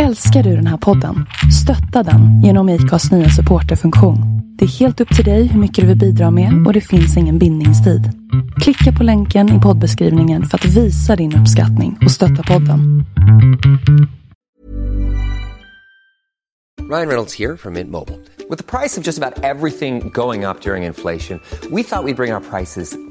Älskar du den här podden? Stötta den genom IKAs nya supporterfunktion. Det är helt upp till dig hur mycket du vill bidra med och det finns ingen bindningstid. Klicka på länken i poddbeskrivningen för att visa din uppskattning och stötta podden. Ryan Reynolds här från Mint Mobile. Med priset på nästan allt som går upp under inflationen, trodde vi att vi skulle bring våra priser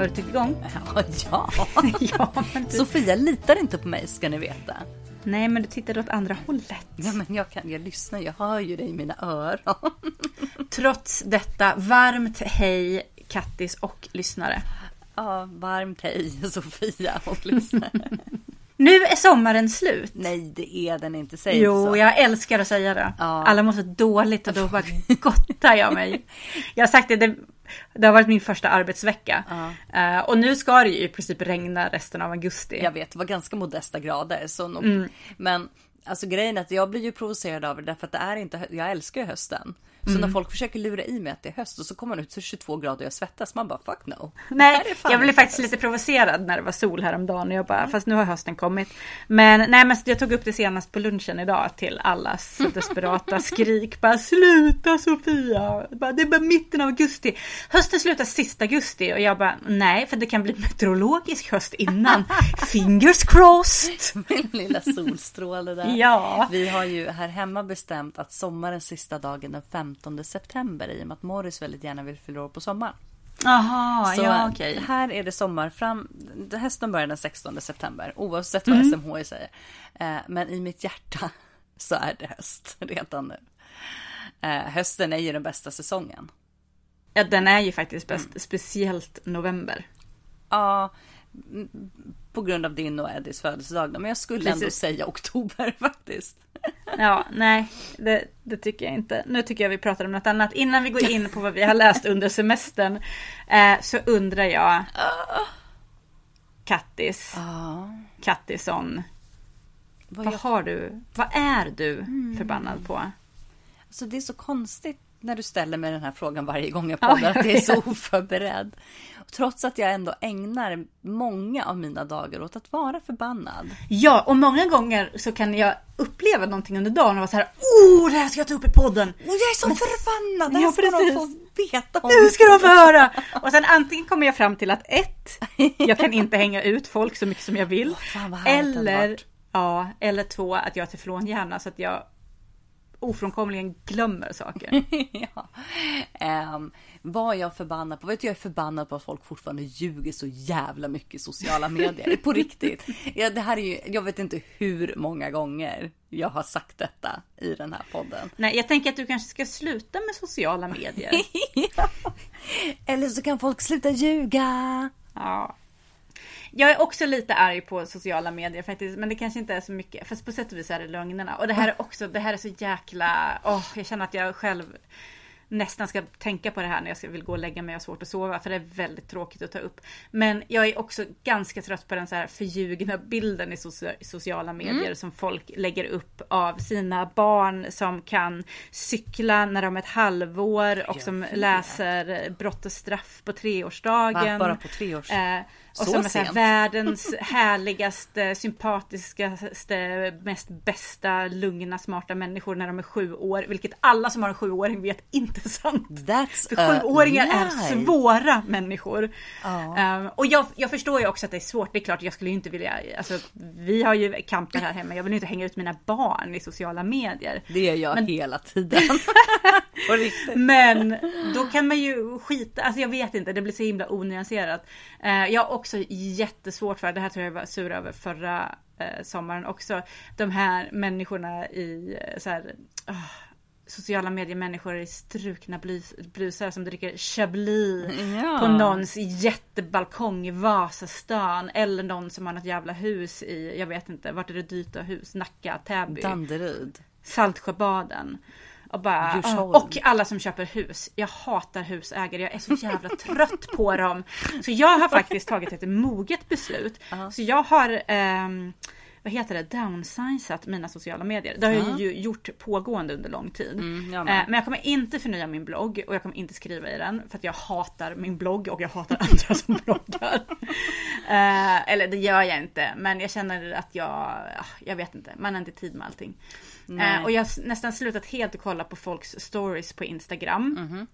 Har du tryckt igång? Ja, ja. ja, du... Sofia litar inte på mig ska ni veta. Nej, men du tittade åt andra hållet. Ja, men jag kan, jag lyssnar, jag hör ju dig i mina öron. Trots detta, varmt hej Kattis och lyssnare. Ja, varmt hej Sofia och lyssnare. Nu är sommaren slut. Nej, det är den inte. Säg Jo, så. jag älskar att säga det. Ja. Alla mår så dåligt och då bara gottar jag mig. Jag har sagt det, det, det har varit min första arbetsvecka. Eh, och nu ska det ju i princip regna resten av augusti. Jag vet, det var ganska modesta grader. Så nog, Mm. Men alltså grejen är att jag blir ju provocerad av det därför att det är inte, jag älskar ju hösten. Så Mm. när folk försöker lura i mig att det är höst och så kommer man ut till 22 grader och jag svettas. Man bara fuck no. Nej, jag blev faktiskt höst. lite provocerad när det var sol häromdagen. Och jag bara, fast nu har hösten kommit. Men nej, men jag tog upp det senast på lunchen idag till allas desperata skrik. Bara sluta Sofia! Bara, det är bara mitten av augusti. Hösten slutar sista augusti och jag bara, nej, för det kan bli meteorologisk höst innan. Fingers crossed! Min lilla solstråle där. Ja. Vi har ju här hemma bestämt att sommarens sista dag är den 15 september i och med att Morris väldigt gärna vill fylla år på sommaren. Jaha, Så ja okej. här är det sommar fram. Hösten börjar den 16 september oavsett vad Mm. SMHI säger. Eh, men i mitt hjärta så är det höst redan nu. Eh, hösten är ju den bästa säsongen. Ja, den är ju faktiskt bäst, speciellt november. Ja, mm, på grund av din och Eddies födelsedag. Men jag skulle ändå Precis. säga oktober faktiskt. Ja, nej, det, det tycker jag inte. Nu tycker jag vi pratar om något annat. Innan vi går in på vad vi har läst under semestern eh, så undrar jag. Kattis, Kattisson. Vad Vad jag- har du? Vad är du förbannad på? Alltså det är så konstigt när du ställer mig den här frågan varje gång jag Ja, poddar. jag att det är så oförberedd. Trots att jag ändå ägnar många av mina dagar åt att vara förbannad. Ja, och många gånger så kan jag uppleva någonting under dagen och vara så här. Oh, det här ska jag ta upp i podden. Och jag är så förbannad! Det här Ja, ska de precis. få veta om. Nu ska de få höra! Och sen antingen kommer jag fram till att ett, jag kan inte hänga ut folk så mycket som jag vill. fan, det hade eller, ja, eller två, att jag är teflonhjärna så att jag ofrånkomligen glömmer saker. ja. Ehm, vad jag förbannad på? Vet du, jag är förbannad på att folk fortfarande ljuger så jävla mycket i sociala medier. på riktigt. Ja, det här är ju, jag vet inte hur många gånger jag har sagt detta i den här podden. Nej, jag tänker att du kanske ska sluta med sociala medier. Eller så kan folk sluta ljuga. Ja. Jag är också lite arg på sociala medier faktiskt, men det kanske inte är så mycket. Fast på sätt och vis är det lögnerna. Och det här är också, det här är så jäkla, åh, jag känner att jag själv nästan ska tänka på det här när jag ska, vill gå och lägga mig och har svårt att sova. För det är väldigt tråkigt att ta upp. Men jag är också ganska trött på den så här förljugna bilden i socia- sociala medier som folk lägger upp av sina barn som kan cykla när de är ett halvår och som läser Brott och straff på treårsdagen. Va? Bara på treårs- Eh, och Så som är så här, sent? världens härligaste, sympatiskaste, mest bästa, lugna, smarta människor när de är sju år. Vilket alla som har en sjuåring vet inte jättesant. That's För sjuåringar är svåra människor. Ja. Ehm, och jag, jag förstår ju också att det är svårt. Det är klart, jag skulle ju inte vilja, alltså vi har ju kamper här hemma. Jag vill ju inte hänga ut mina barn i sociala medier. Det gör jag Men- hela tiden. Men då kan man ju skita, alltså jag vet inte, det blir så himla onyanserat. Eh, jag har också jättesvårt för, det här tror jag var sur över förra eh, sommaren också, de här människorna i eh, så här, ah, sociala medier-människor i strukna blus, blusar som dricker Chablis Ja. på någons jättebalkong i Vasastan eller någon som har något jävla hus i, jag vet inte, vart är det dyrt att hus? Nacka, Täby. Danderyd. Saltsjöbaden. Och, bara, Djursholm. och alla som köper hus. Jag hatar husägare. Jag är så jävla trött på dem. Så jag har faktiskt tagit ett moget beslut. Så jag har ehm, vad heter det, downsizat mina sociala medier. Det har jag ju gjort pågående under lång tid. Mm, jag Eh, men jag kommer inte förnya min blogg och jag kommer inte skriva i den för att jag hatar min blogg och jag hatar andra som bloggar. Eh, eller det gör jag inte, men jag känner att jag, ah, jag vet inte, man har inte tid med allting. Eh, och jag har nästan slutat helt att kolla på folks stories på Instagram.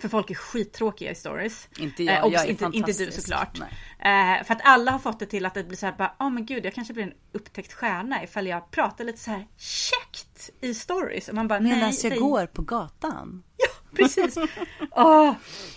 För folk är skittråkiga i stories. Inte jag, Eh, och jag är inte, inte du såklart. Eh, för att alla har fått det till att det blir så här, bara, oh men gud, jag kanske blir en upptäckt stjärna ifall jag pratar lite så här käckt i stories. Och man bara, Medan jag nej. går på gatan. Precis. Åh,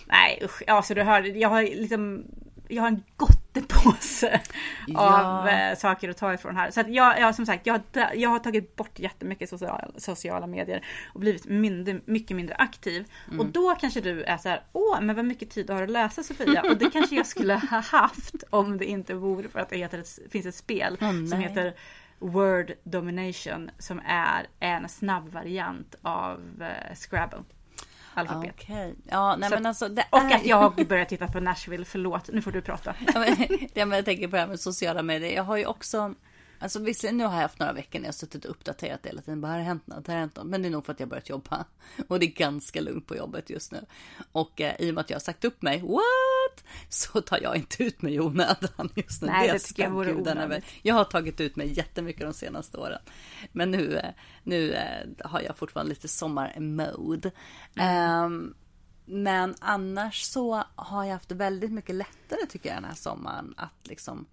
nej usch. Ja, så du hör, jag har liksom, jag har en gottepåse Ja. av eh, saker att ta ifrån här. Så att jag, jag som sagt, jag, jag har tagit bort jättemycket sociala, sociala medier och blivit mindre, mycket mindre aktiv. Mm. Och då kanske du är så här, åh, men vad mycket tid du har att läsa Sofia. Och det kanske jag skulle ha haft om det inte vore för att det heter ett, finns ett spel som nej. heter Word Domination som är en snabb variant av eh, Scrabble. Alfabet. Okej. Ja, nej Så- men alltså det Och är... att jag har börjat titta på Nashville, förlåt, nu får du prata. Ja, men, ja, men jag tänker på det här med sociala medier. Jag har ju också, alltså visserligen nu har jag haft några veckor när jag suttit och uppdaterat hela tiden. Bara, har det hänt något? Har det hänt något? Men det är nog för att jag börjat jobba. Och det är ganska lugnt på jobbet just nu. Och eh, i och med att jag har sagt upp mig, what? Så tar jag inte ut mig i onödan just nu. Nej, det är tycker jag vore onödigt. Jag har tagit ut mig jättemycket de senaste åren. Men nu, eh, nu eh, har jag fortfarande lite sommarmode. Ehm, men annars så har jag haft väldigt mycket lättare tycker jag den här sommaren att liksom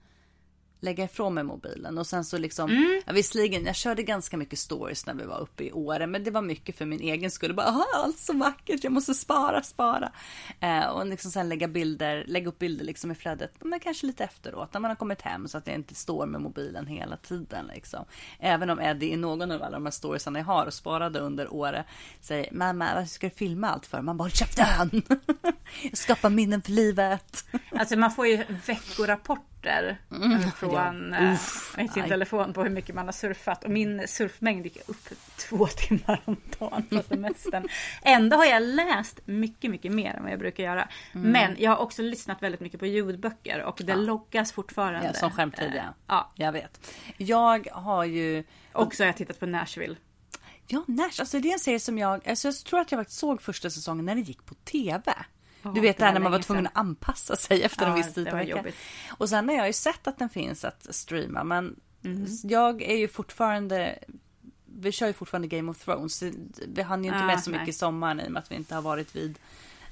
lägga ifrån mig mobilen och sen så liksom, Mm. ja, visserligen jag körde ganska mycket stories när vi var uppe i Åre men det var mycket för min egen skull. Bara, "Ah, allt så vackert, jag måste spara, spara. Eh, och liksom sen lägga bilder, lägga upp bilder liksom i flödet, men kanske lite efteråt när man har kommit hem så att jag inte står med mobilen hela tiden liksom. Även om Eddie i någon av alla de här storiesarna jag har och sparade under Åre säger mamma varför ska du filma allt för? Man bara käften! jag skapar minnen för livet. Alltså man får ju veckorapporter från eh, Uff, i sin nej. telefon på hur mycket man har surfat. Och min surfmängd gick upp två timmar om dagen på semestern. Ändå har jag läst mycket, mycket mer än vad jag brukar göra. Mm. Men jag har också lyssnat väldigt mycket på ljudböcker och det loggas fortfarande. Ja, som skämttid ja. Eh, Ja, Jag vet. Jag har ju och så har jag tittat på Nashville. Ja, Nash, alltså det är en serie som jag, alltså jag tror att jag faktiskt såg första säsongen när det gick på TV. Du vet det här när man var tvungen att anpassa sig efter en Ja, viss tid på veckan. Och sen har jag ju sett att den finns att streama men Mm. jag är ju fortfarande vi kör ju fortfarande Game of Thrones. Vi hann ju inte Ah, med så mycket i sommaren i och med att vi inte har varit vid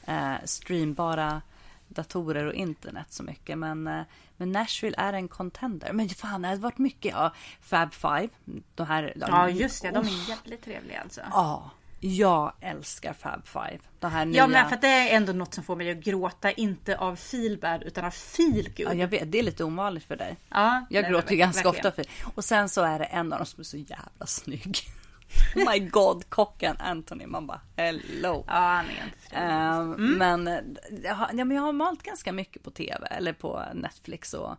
eh, streambara datorer och internet så mycket. Men, eh, men Nashville är en contender. Men fan, det har varit mycket. Ja, Fab Five. De här, Ja just det, de Oh. är jävligt trevliga alltså. Ja, jag älskar Fab Five. Det här nya. Ja men för att det är ändå något som får mig att gråta, inte av feelbad utan av feelgood. Ja, jag vet, det är lite ovanligt för dig. Ja, Jag nej, gråter ju men ganska verkligen. ofta för Och sen så är det en av dem som är så jävla snygg. Oh my god, kocken Anthony. Man bara hello. Ja, han är. Ehm, Men, eh, jag har, ja, men jag har malt ganska mycket på tv eller på Netflix och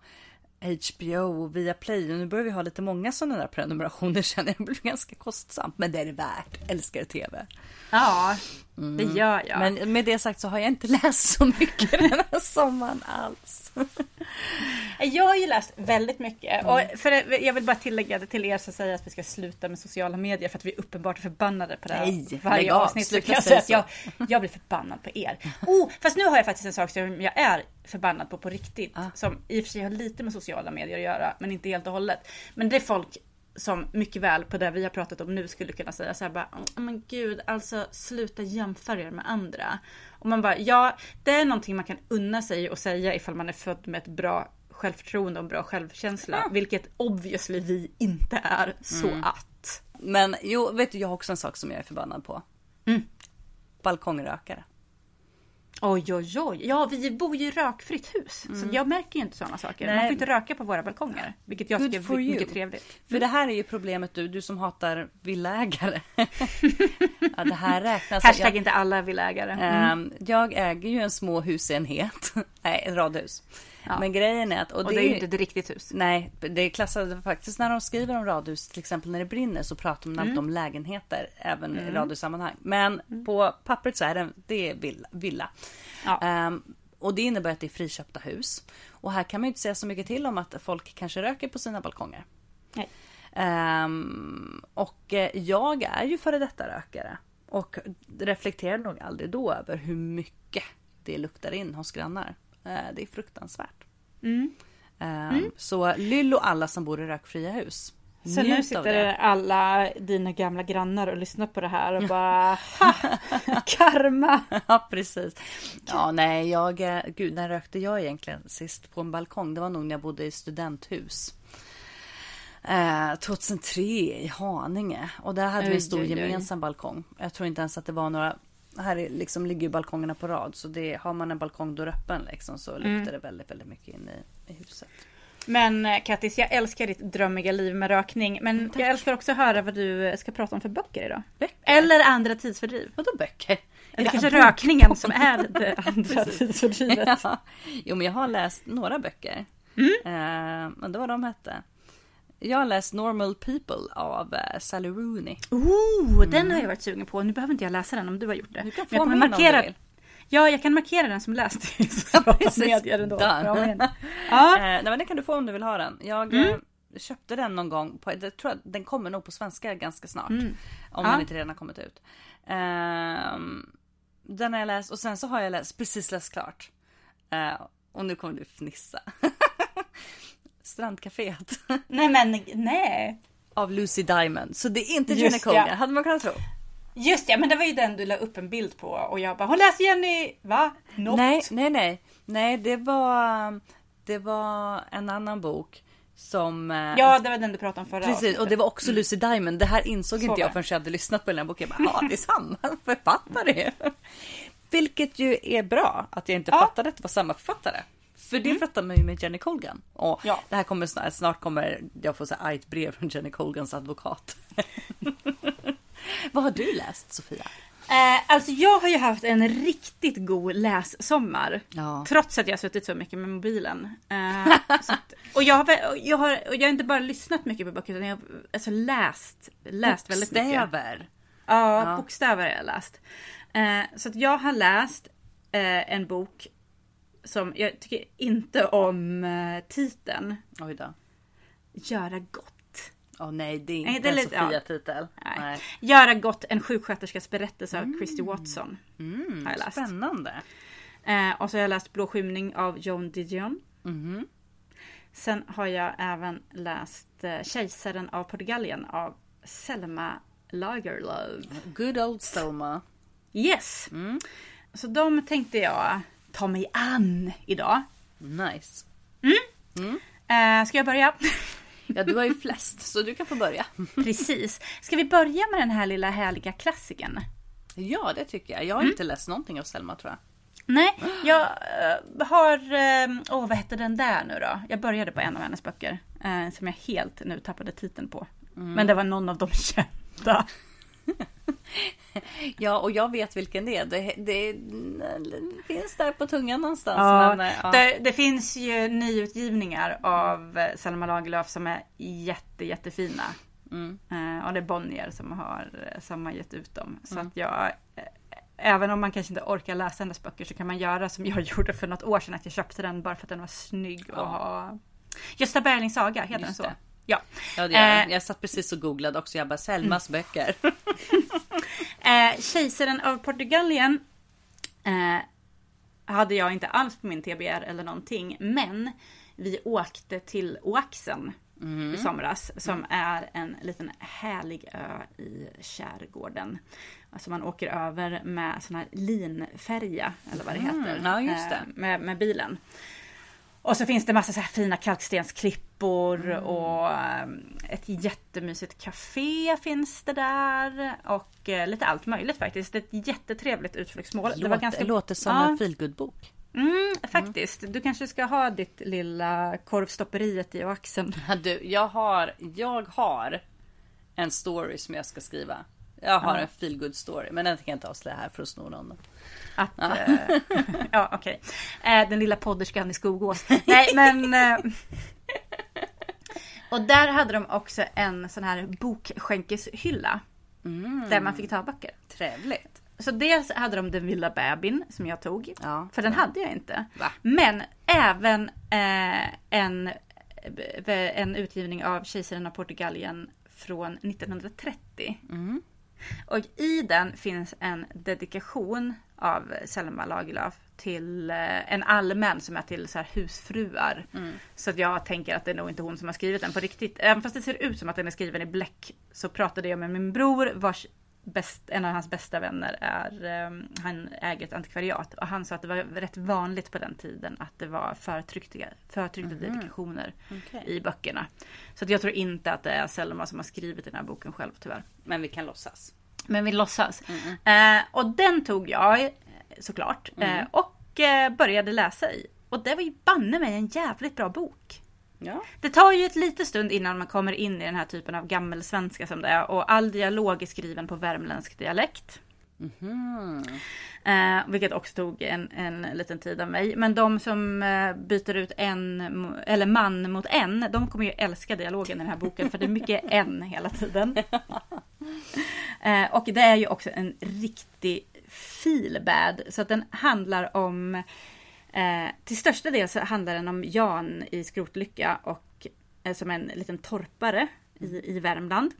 HBO och Viaplay. Och nu börjar vi ha lite många sådana där prenumerationer känner jag. Det blir ganska kostsamt. Men det är det värt. Älskar tv. Ja, det gör jag. Mm. Men med det sagt så har jag inte läst så mycket den här sommaren alls. Jag har ju läst väldigt mycket. Och Mm. för, jag vill bara tillägga det till er som säger att vi ska sluta med sociala medier för att vi är uppenbart förbannade på det här. Nej, varje av. avsnitt. Så Sluta jag säga att jag, jag blir förbannad på er. Oh, fast nu har jag faktiskt en sak som jag är förbannad på på riktigt. Ah. Som i och för sig har lite med sociala medier att göra, men inte helt och hållet. Men det är folk som mycket väl på det vi har pratat om nu skulle kunna säga så här bara, "Åh, men gud, alltså sluta jämföra er med andra. Och man bara, ja, det är någonting man kan unna sig och säga ifall man är född med ett bra självförtroende och bra självkänsla. Vilket obviously vi inte är. Så att. Men jo, vet du, jag har också en sak som jag är förbannad på. Mm. Balkongrökare. Oj, oj, oj. Ja, vi bor ju i rökfritt hus. Så jag märker ju inte sådana saker. Man Mm. Nej. får inte röka på våra balkonger. Vilket jag Good tycker är mycket trevligt. För det här är ju problemet du, du som hatar villaägare. ja, det här räknas. Hashtag jag, inte alla villaägare. Mm. ehm, jag äger ju en småhusenhet. Nej, ett radhus. Men grejen är att... Och det är ju inte ett riktigt hus. Nej, det är klassade faktiskt när de skriver om radhus, till exempel när det brinner, så pratar de Mm. om lägenheter även i radhussammanhang. Men på pappret så är det, det är villa. villa. Ja. Ehm, och det innebär att det är friköpta hus. Och här kan man ju inte säga så mycket till om att folk kanske röker på sina balkonger. Nej. Ehm, och eh, jag är ju före detta rökare. Och reflekterar nog aldrig då över hur mycket det luktar in hos grannar. Eh, det är fruktansvärt. Mm. Ehm, Så lyll och alla som bor i rökfria hus. Så nu sitter alla dina gamla grannar och lyssnar på det här och bara ha, Karma! Ja precis. Ja nej jag, eh, gud när rökte jag egentligen sist på en balkong? Det var nog när jag bodde i studenthus. Eh, 2003 i Haninge. Och där hade vi Oj, en stor oj, oj. gemensam balkong. Jag tror inte ens att det var några här är, liksom ligger balkongerna på rad så det, har man en balkong då är öppen liksom så Mm. luktar det väldigt väldigt mycket in i, i huset. Men eh, Kattis, jag älskar ditt drömmiga liv med rökning. Men jag älskar också att höra vad du ska prata om för böcker idag. Böcker? Eller andra tidsfördriv. Vadå böcker? Eller Ja, kanske rökningen som är det andra tidsfördrivet. Ja. Jo men jag har läst några böcker. Mm. Eh, men det var de hette. Jag har läst Normal People av eh, Sally Rooney. Oh, den har jag varit sugen på. Nu behöver inte jag läsa den om du har gjort det. Du kan Men jag få kommer min om. Ja, jag kan markera den som läst i sociala precis. medier ändå. Ja, Ja, Eh, nej men det kan du få om du vill ha den. Jag Mm. eh, köpte den någon gång. På, jag tror att den kommer nog på svenska ganska snart. Om Mm. Ja. den inte redan har kommit ut. Ehm, den har jag läst och sen så har jag läst, precis läst klart. Eh, och nu kommer du fnissa. Strandcaféet nej men nej. av Lucy Diamond. Så det är inte Just Jenny Colgan, ja. hade man kunnat tro. Just det, men det var ju den du la upp en bild på och jag bara, har läst Jenny? Va? Något? Nej, nej, nej. Nej, det var, det var en annan bok som... eh, Ja, det var den du pratade om förra Precis, avsnittet. och det var också Lucy Diamond. Det här insåg Så inte jag förrän jag hade lyssnat på den här boken. Jag bara, ja det är samma författare. Vilket ju är bra att jag inte Ja. fattade att det var samma författare. För det fattar man ju med Jenny Colgan. Och Ja. det här kommer snart, snart kommer jag få så här argt brev från Jenny Colgans advokat. Vad har du läst Sofia? Eh, alltså jag har ju haft en riktigt god lässommar. Ja. Trots att jag har suttit så mycket med mobilen. Eh, att, och jag har, jag, har, och jag har inte bara lyssnat mycket på böcker utan jag har alltså läst, läst väldigt mycket. Bokstäver. Ja, Ja. bokstäver har jag läst. Eh, så att jag har läst eh, en bok som jag tycker inte om eh, titeln. Oj då. Göra gott. Åh nej, det är Nej, inte det är en lite- ja. Sofia-titel. Nej. Göra gott, en sjuksköterskas berättelse av Christy Watson. Mm, har jag läst. Spännande. Eh, och så har jag läst Blå skymning av Joan Didion. Mhm. Sen har jag även läst eh, Kejsaren av Portugalien av Selma Lagerlöf. Good old Selma. Yes! Så de tänkte jag ta mig an idag. Nice. Eh, ska jag börja? Ja, du har ju flest, så du kan få börja. Precis. Ska vi börja med den här lilla härliga klassikern? Ja, det tycker jag. Jag har inte läst någonting av Selma tror jag. Nej, jag eh, har... eh, Åh, vad hette den där nu då? Jag började på en av hennes böcker. eh, som jag helt nu tappade titeln på. Men det var någon av de kända. Ja, och jag vet vilken det är. Det, det, det finns där på tungan någonstans. Ja, men, eh, ja. det, det finns ju nyutgivningar av eh, Selma Lagerlöf som är jätte, jättefina. Mm. Eh, och det är Bonnier som har, som har gett ut dem. Så Mm. att jag, även om man kanske inte orkar läsa hennes böcker så kan man göra som jag gjorde för något år sedan. Att jag köpte den bara för att den var snygg och ha... Gösta Berlings saga, heter den Just så? Det. Ja. Ja, det gör jag. Eh, jag satt precis och googlade också. Jag bara Selmas böcker. Eh, Kejsaren av Portugalien eh, hade jag inte alls på min TBR eller någonting. Men vi åkte till Oaxen i somras. Som är en liten härlig ö i skärgården. Alltså man åker över med sån här linfärja eller vad det heter. ja, just det. eh, Med, med bilen. Och så finns det massa så här fina kalkstensklippor och eh, ett jättemysigt café finns det där. Och eh, lite allt möjligt faktiskt. Ett jättetrevligt utflyktsmål. Det låter, låter som Ja. en feelgood-bok. Mm, faktiskt. Du kanske ska ha ditt lilla korvstopperiet i axeln. Ja, Du, jag har, jag har en story som jag ska skriva. Jag har en feelgood story, men den tänker jag inte avslöja här för att sno någon. Att, eh, ja, okej. Eh, den lilla podderskan i Skogås. Nej, men... Eh, och där hade de också en sån här bokskänkeshylla. Där man fick ta böcker. Trevligt. Så dels hade de Den vilda bebin som jag tog. Ja. För den hade jag inte. Va? Men även eh, en, eh, en utgivning av Kejsaren av Portugalien från 1930. Och i den finns en dedikation av Selma Lagerlöf till eh, en allmän som är till så husfruar. Så att jag tänker att det är nog inte hon som har skrivit den på riktigt. Även fast det ser ut som att den är skriven i bläck så pratade jag med min bror vars bäst, en av hans bästa vänner är, eh, han äger ett antikvariat och han sa att det var rätt vanligt på den tiden att det var förtryckta, förtryckta dedikationer Okej. i böckerna. Så att jag tror inte att det är Selma som har skrivit den här boken själv tyvärr. Men vi kan låtsas. Men vi låtsas. Eh, och den tog jag eh, såklart. Eh, och eh, började läsa i. Och det var ju banne mig en jävligt bra bok. Ja. Det tar ju ett litet stund innan man kommer in i den här typen av gammelsvenska som det är. Och all dialog är skriven på värmländsk dialekt. Eh, vilket också tog en, en liten tid av mig. Men de som eh, byter ut en, eller man mot en, de kommer ju älska dialogen i den här boken. För det är mycket en hela tiden. Eh, och det är ju också en riktig feelbad. Så att den handlar om... Eh, till största del så handlar den om Jan i Skrotlycka och eh, som en liten torpare i, i Värmland.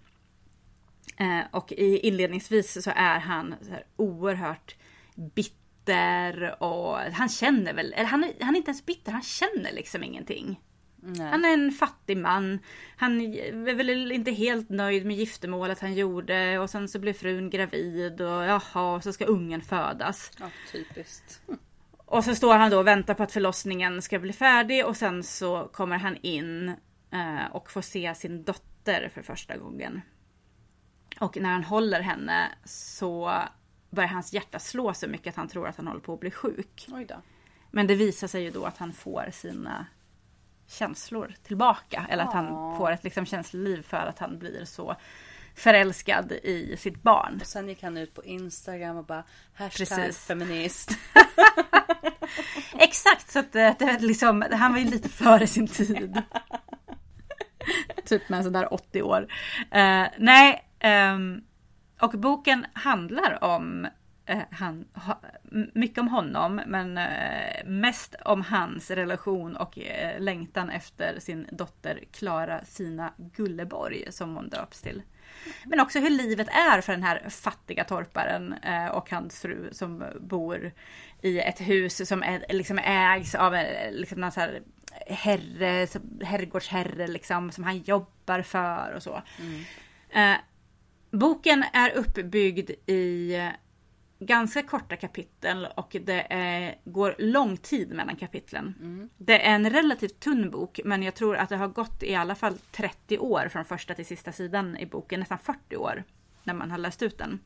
Eh, och i, inledningsvis så är han så här oerhört bitter och han känner väl, eller han, han är inte ens bitter, han känner liksom ingenting. Han är en fattig man. Han är väl inte helt nöjd med giftermålet han gjorde och sen så blir frun gravid och jaha, så ska ungen födas. ja, typiskt. Och så står han då och väntar på att förlossningen ska bli färdig och sen så kommer han in eh, och får se sin dotter för första gången. Och när han håller henne så börjar hans hjärta slå så mycket att han tror att han håller på att bli sjuk. Men det visar sig ju då att han får sina känslor tillbaka. Eller att han får ett liksom känsloliv för att han blir så förälskad i sitt barn. Och sen gick han ut på Instagram och bara hashtag Precis. feminist. Exakt, så att det, det liksom, han var ju lite före sin tid. typ med sådär 80 år. Eh, nej, ehm, och boken handlar om eh, han, ha, mycket om honom, men eh, mest om hans relation och eh, längtan efter sin dotter Klara Sina Gulleborg, som hon döps till. Men också hur livet är för den här fattiga torparen och hans fru som bor i ett hus som är, liksom ägs av en liksom någon så här herre, herrgårdsherre liksom, som han jobbar för och så. Eh, boken är uppbyggd i eh, ganska korta kapitel och det är, går lång tid mellan kapitlen. Det är en relativt tunn bok men jag tror att det har gått i alla fall 30 år från första till sista sidan i boken, nästan 40 år när man har läst ut den.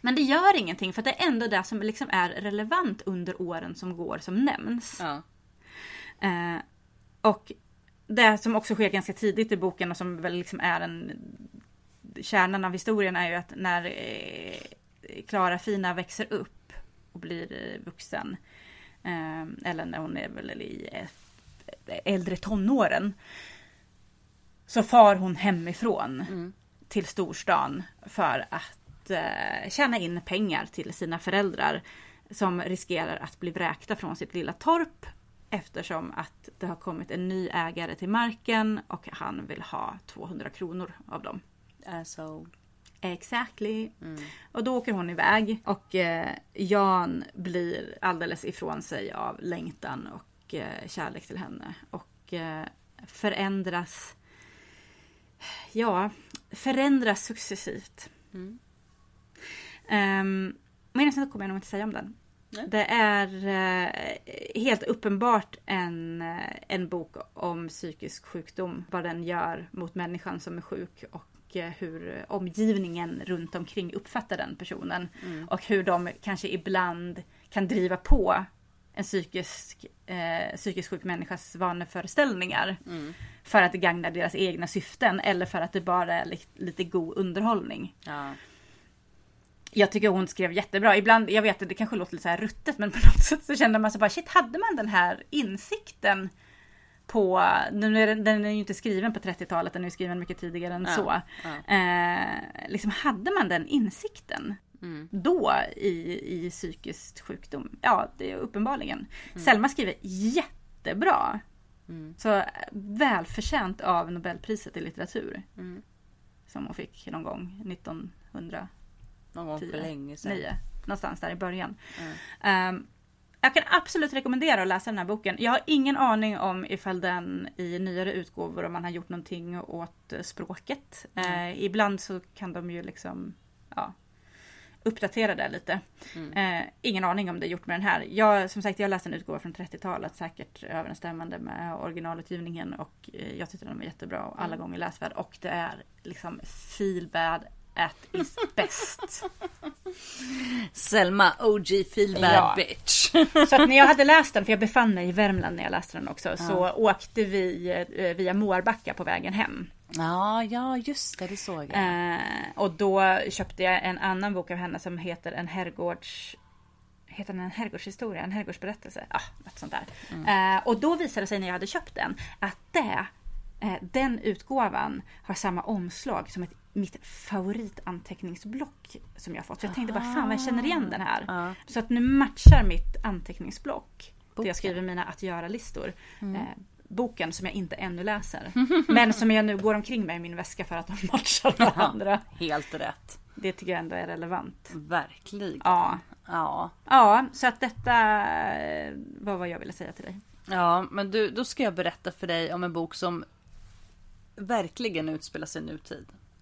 Men det gör ingenting för det är ändå det som liksom är relevant under åren som går som nämns. Ja. Eh, och det som också sker ganska tidigt i boken och som väl liksom är en kärnan av historien är ju att när eh, Klara Fina växer upp och blir eh, vuxen. Eh, eller när hon är väl i eh, äldre tonåren. Så far hon hemifrån till storstan för att eh, tjäna in pengar till sina föräldrar. Som riskerar att bli vräkta från sitt lilla torp. Eftersom att det har kommit en ny ägare till marken och han vill ha 200 kronor av dem. Alltså, Exactly. Och då åker hon iväg och eh, Jan blir alldeles ifrån sig av längtan och eh, kärlek till henne. Och eh, förändras ja, förändras successivt. Mm. Um, men sen kommer jag nog inte säga om den. Nej. Det är uh, helt uppenbart en, uh, en bok om psykisk sjukdom. Vad den gör mot människan som är sjuk och uh, hur omgivningen runt omkring uppfattar den personen. Mm. Och hur de kanske ibland kan driva på en psykisk, eh, psykisk sjuk människas vaneföreställningar. Mm. För att det gagnar deras egna syften eller för att det bara är li lite god underhållning. Ja. Jag tycker hon skrev jättebra. Ibland, jag vet att det kanske låter lite så här ruttet men på något sätt så kände man så bara shit, hade man den här insikten på, nu är den, den är ju inte skriven på 30-talet, den är skriven mycket tidigare än ja, så. Ja. Eh, liksom hade man den insikten mm. då i, i psykisk sjukdom? Ja, det är uppenbarligen. Mm. Selma skriver jättebra. Mm. Så välförtjänt av Nobelpriset i litteratur. Mm. Som hon fick någon gång 1900. Någon gång för länge sedan. Nio, någonstans där i början. Um, jag kan absolut rekommendera att läsa den här boken. Jag har ingen aning om ifall den i nyare utgåvor om man har gjort någonting åt språket. Mm. Uh, ibland så kan de ju liksom ja, uppdatera det lite. Mm. Eh, ingen aning om det är gjort med den här. Jag, som sagt, jag läste en utgåva från 30-talet, säkert överensstämmande med originalutgivningen och eh, jag tyckte den var jättebra och alla mm. gånger läsvärd. Och det är liksom feel bad at its best. Selma OG feel bad ja. bitch. så att när jag hade läst den, för jag befann mig i Värmland när jag läste den också, ja. så åkte vi eh, via Mårbacka på vägen hem. Ja, ja just det, det såg jag. Eh, och då köpte jag en annan bok av henne som heter En herrgårds... Heter den en herrgårdshistoria? En herrgårdsberättelse? Ja, ah, något sånt där. Mm. Eh, och då visade det sig när jag hade köpt den att det, eh, den utgåvan har samma omslag som ett mitt favoritanteckningsblock som jag fått. Så jag tänkte bara fan vad jag känner igen den här. Ah. Så att nu matchar mitt anteckningsblock Boken. där jag skriver mina att göra-listor. Mm. Eh, boken som jag inte ännu läser. Men som jag nu går omkring med i min väska för att de matchar varandra. Helt rätt. Det tycker jag ändå är relevant. Verkligen. Ja. Ja. Ja, så att detta var vad jag ville säga till dig. Ja, men du, då ska jag berätta för dig om en bok som verkligen utspelar sig i nutid.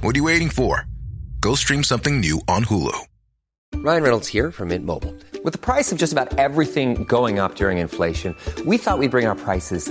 what are you waiting for? Go stream something new on Hulu. Ryan Reynolds here from Mint Mobile. With the price of just about everything going up during inflation, we thought we'd bring our prices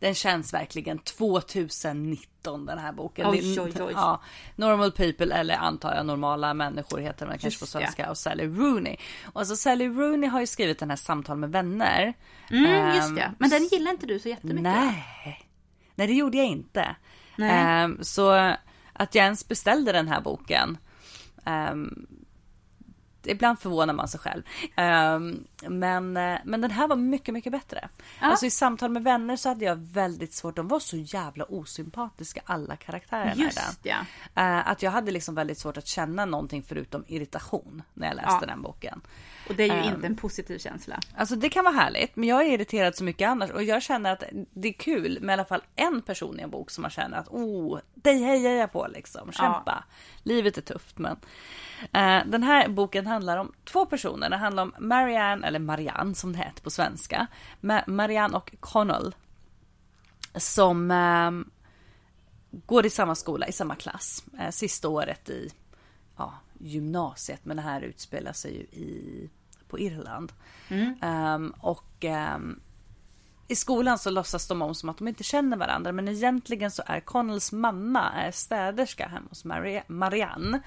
Den känns verkligen 2019 den här boken. Oj, oj, oj. Ja, Normal People eller antar jag normala människor heter den kanske på svenska ja. och Sally Rooney. Och alltså Sally Rooney har ju skrivit den här Samtal med vänner. Mm, um, just det. Men den gillar inte du så jättemycket. Nej, nej det gjorde jag inte. Um, så att jag ens beställde den här boken um, ibland förvånar man sig själv. Um, men, eh, men den här var mycket, mycket bättre. Ja. Alltså i samtal med vänner så hade jag väldigt svårt. De var så jävla osympatiska alla karaktärerna Just, i den. Ja. Uh, att jag hade liksom väldigt svårt att känna någonting förutom irritation när jag läste ja. den boken. Och det är ju um, inte en positiv känsla. Alltså det kan vara härligt, men jag är irriterad så mycket annars och jag känner att det är kul med i alla fall en person i en bok som man känner att oh, dig hejar jag på liksom. Kämpa. Ja. Livet är tufft men. Uh, den här boken handlar om två personer. Den handlar om Marianne, eller Marianne som det heter på svenska. Marianne och Connell. Som uh, går i samma skola, i samma klass. Uh, sista året i ja, gymnasiet. Men det här utspelar sig ju i, på Irland. Mm. Um, och um, i skolan så låtsas de om som att de inte känner varandra men egentligen så är Connells mamma är städerska hemma hos Mari- Marianne.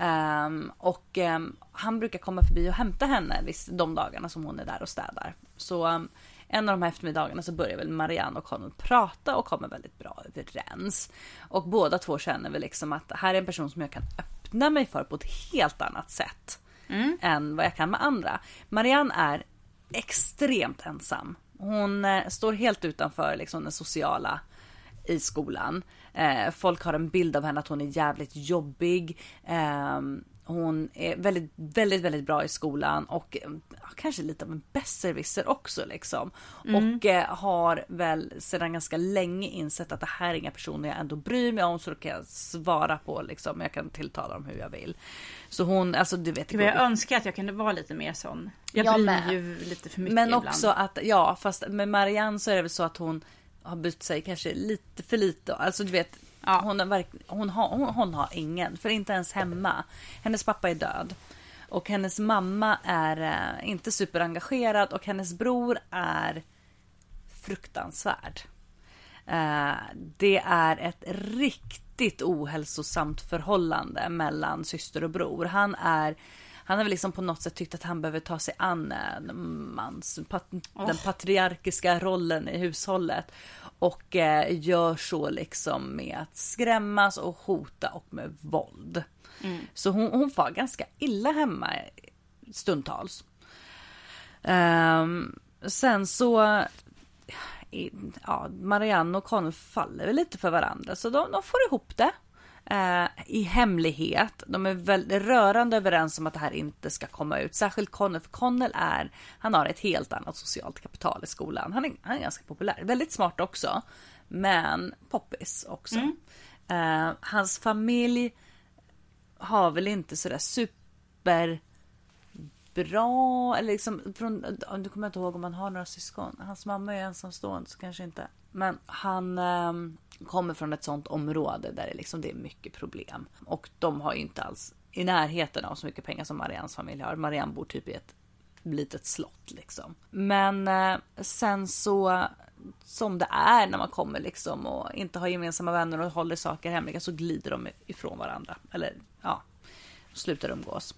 Ehm, och ehm, han brukar komma förbi och hämta henne de dagarna som hon är där och städar. Så ehm, en av de här eftermiddagarna så börjar väl Marianne och Connell prata och kommer väldigt bra överens. Och båda två känner väl liksom att här är en person som jag kan öppna mig för på ett helt annat sätt än vad jag kan med andra. Marianne är extremt ensam. Hon eh, står helt utanför liksom, den sociala i skolan. Eh, folk har en bild av henne att hon är jävligt jobbig. Ehm, hon är väldigt, väldigt, väldigt bra i skolan och eh, kanske lite av en besserwisser också liksom. Och eh, har väl sedan ganska länge insett att det här är inga personer jag ändå bryr mig om så då kan jag svara på liksom. Jag kan tilltala dem hur jag vill. Så hon, alltså du vet. Gud, jag önskar att jag kunde vara lite mer sån. Jag Jag bryr mig ju lite för mycket Men ibland. också att, ja fast med Marianne så är det väl så att hon har bytt sig kanske lite för lite. Alltså du vet, Ja. hon, har verk, hon, har, hon, hon har ingen, för inte ens hemma. Hennes pappa är död. Och hennes mamma är eh, inte superengagerad och hennes bror är fruktansvärd. Eh, det är ett riktigt ohälsosamt förhållande mellan syster och bror. Han är han har väl liksom på något sätt tyckt att han behöver ta sig an eh, mans, pat, den patriarkiska rollen i hushållet. Och eh, gör så liksom med att skrämmas och hota och med våld. Så hon, hon var ganska illa hemma stundtals. Ehm, sen så i- ja, Marianne och Connell faller väl lite för varandra så de, de får ihop det. Eh, I hemlighet. De är väldigt rörande överens om att det här inte ska komma ut. Särskilt Connell, för Connell är, han har ett helt annat socialt kapital i skolan. Han är, han är ganska populär, väldigt smart också. Men poppis också. Eh, hans familj har väl inte sådär super bra eller liksom från, du kommer inte ihåg om han har några syskon. Hans mamma är ensamstående så kanske inte. Men han eh, kommer från ett sånt område där det liksom det är mycket problem. Och de har ju inte alls i närheten av så mycket pengar som Mariannes familj har. Marianne bor typ i ett litet slott liksom. Men eh, sen så som det är när man kommer liksom och inte har gemensamma vänner och håller saker hemliga så glider de ifrån varandra. Eller ja, slutar umgås.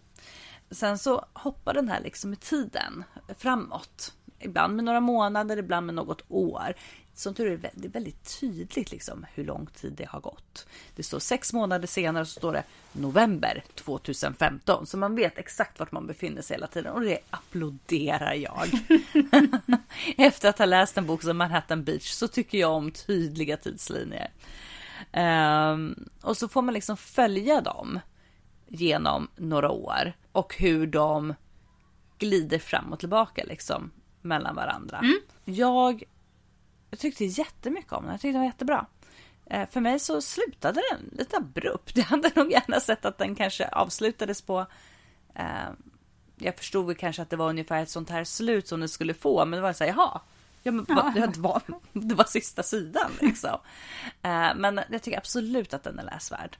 Sen så hoppar den här liksom i tiden framåt. Ibland med några månader, ibland med något år. Som tur är det väldigt, väldigt tydligt liksom hur lång tid det har gått. Det står sex månader senare så står det november 2015. Så man vet exakt vart man befinner sig hela tiden och det applåderar jag. Efter att ha läst en bok som Manhattan Beach så tycker jag om tydliga tidslinjer. Um, och så får man liksom följa dem genom några år och hur de glider fram och tillbaka liksom mellan varandra. Jag, jag tyckte jättemycket om den. Jag tyckte den var jättebra. Eh, För mig så slutade den lite abrupt. Jag hade nog gärna sett att den kanske avslutades på eh, jag förstod väl kanske att det var ungefär ett sånt här slut som den skulle få, men det var så här, jaha. Ja, men vad- det, var, det var sista sidan liksom. Eh, men jag tycker absolut att den är läsvärd.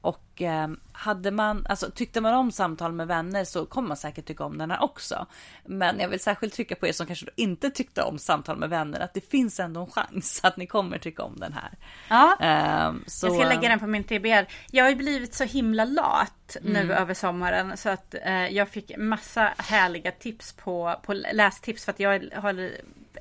Och eh, hade man, alltså tyckte man om samtal med vänner så kommer man säkert tycka om den här också. Men jag vill särskilt trycka på er som kanske inte tyckte om samtal med vänner att det finns ändå en chans att ni kommer tycka om den här. Ja. Eh, så, Jag ska lägga den på min TBR. Jag har ju blivit så himla lat nu Mm. över sommaren så att eh, jag fick massa härliga tips på, på lästips för att jag har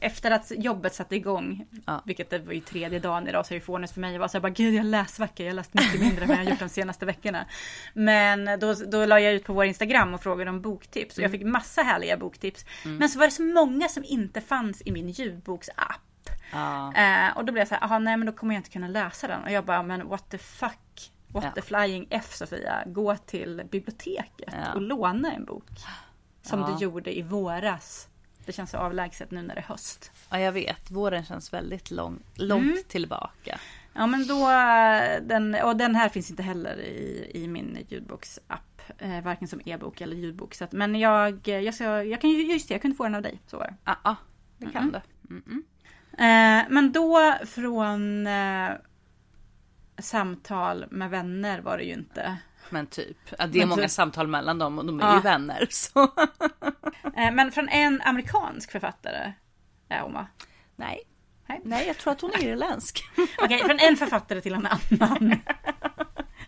efter att jobbet satte igång, Ja. vilket det var ju tredje dagen idag så är det fånigt för mig. Jag var så här bara gud jag är läsvacka, jag läst mycket mindre än vad jag gjort de senaste veckorna. Men då, då la jag ut på vår Instagram och frågade om boktips och jag fick massa härliga boktips. Men så var det så många som inte fanns i min ljudboksapp. Ja. Eh, och då blev jag så här, aha, nej men då kommer jag inte kunna läsa den. Och jag bara, men what the fuck. What Ja. the flying F Sofia. Gå till biblioteket Ja. och låna en bok. Som du gjorde i våras. Det känns så avlägset nu när det är höst. ja, jag vet. Våren känns väldigt lång, långt Mm. tillbaka. Ja men då, den, och den här finns inte heller i, i min ljudboksapp. Eh, varken som e-bok eller ljudbok. Så att, men jag, jag, ska, jag kan ju, just det, jag kunde få den av dig. Så var det. Ja, ah, det kan du. Eh, men då från eh, samtal med vänner var det ju inte. Men typ. Att det är Men många typ- samtal mellan dem och de är Ja. ju vänner. Så. Eh, men från en amerikansk författare är hon va? Nej. Nej. Nej, jag tror att hon är irländsk. Okej, från en författare till en annan.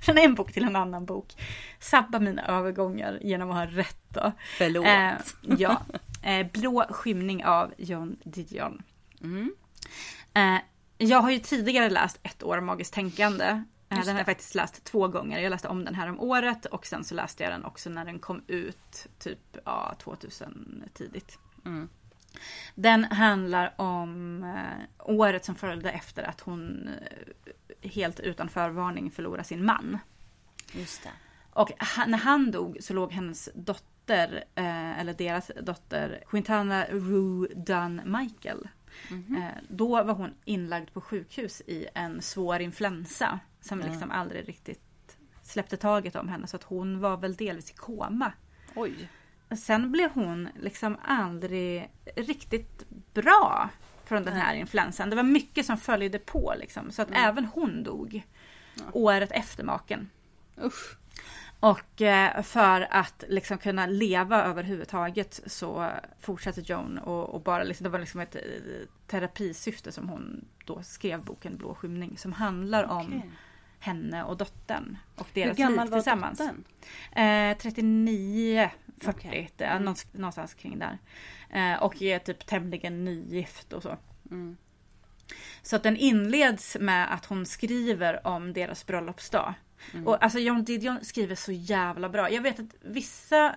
från en bok till en annan bok. Sabba mina övergångar genom att ha rätt då. Förlåt. Eh, ja. Eh, Blå skymning av John Didion. Mm. Eh, jag har ju tidigare läst Ett år av magiskt tänkande. Eh, den har jag faktiskt läst två gånger. Jag läste om den här om året och sen så läste jag den också när den kom ut typ ja, 2000 tidigt. Mm. Den handlar om eh, året som följde efter att hon eh, helt utan förvarning förlorade sin man. Just det. Och när han dog så låg hennes dotter, eh, eller deras dotter, Quintana Rue Dunn Michael. Eh, då var hon inlagd på sjukhus i en svår influensa. Som liksom aldrig riktigt släppte taget om henne. Så att hon var väl delvis i koma. Oj. Sen blev hon liksom aldrig riktigt bra från den här influensan. Det var mycket som följde på liksom. Så att även hon dog året efter maken. Usch. Och eh, för att liksom kunna leva överhuvudtaget så fortsatte Joan och, och bara liksom, det var liksom ett eh, terapisyfte som hon då skrev boken Blå skymning som handlar om Okej. henne och dottern och Hur deras gammal liv var tillsammans. dottern? Eh, 39, 40, Okej. det är någonstans, någonstans kring där. Eh, och är typ tämligen nygift och så. Mm. Så att den inleds med att hon skriver om deras bröllopsdag. Mm. Och alltså John Didion skriver så jävla bra. Jag vet att vissa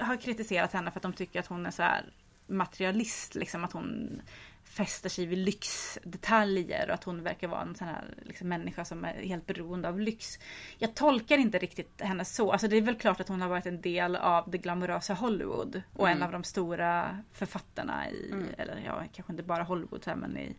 har kritiserat henne för att de tycker att hon är så här materialist. Liksom att hon fäster sig vid lyxdetaljer och att hon verkar vara en sån här liksom, människa som är helt beroende av lyx. Jag tolkar inte riktigt henne så. Alltså det är väl klart att hon har varit en del av det glamorösa Hollywood och en av de stora författarna i, eller ja, kanske inte bara Hollywood här, men i,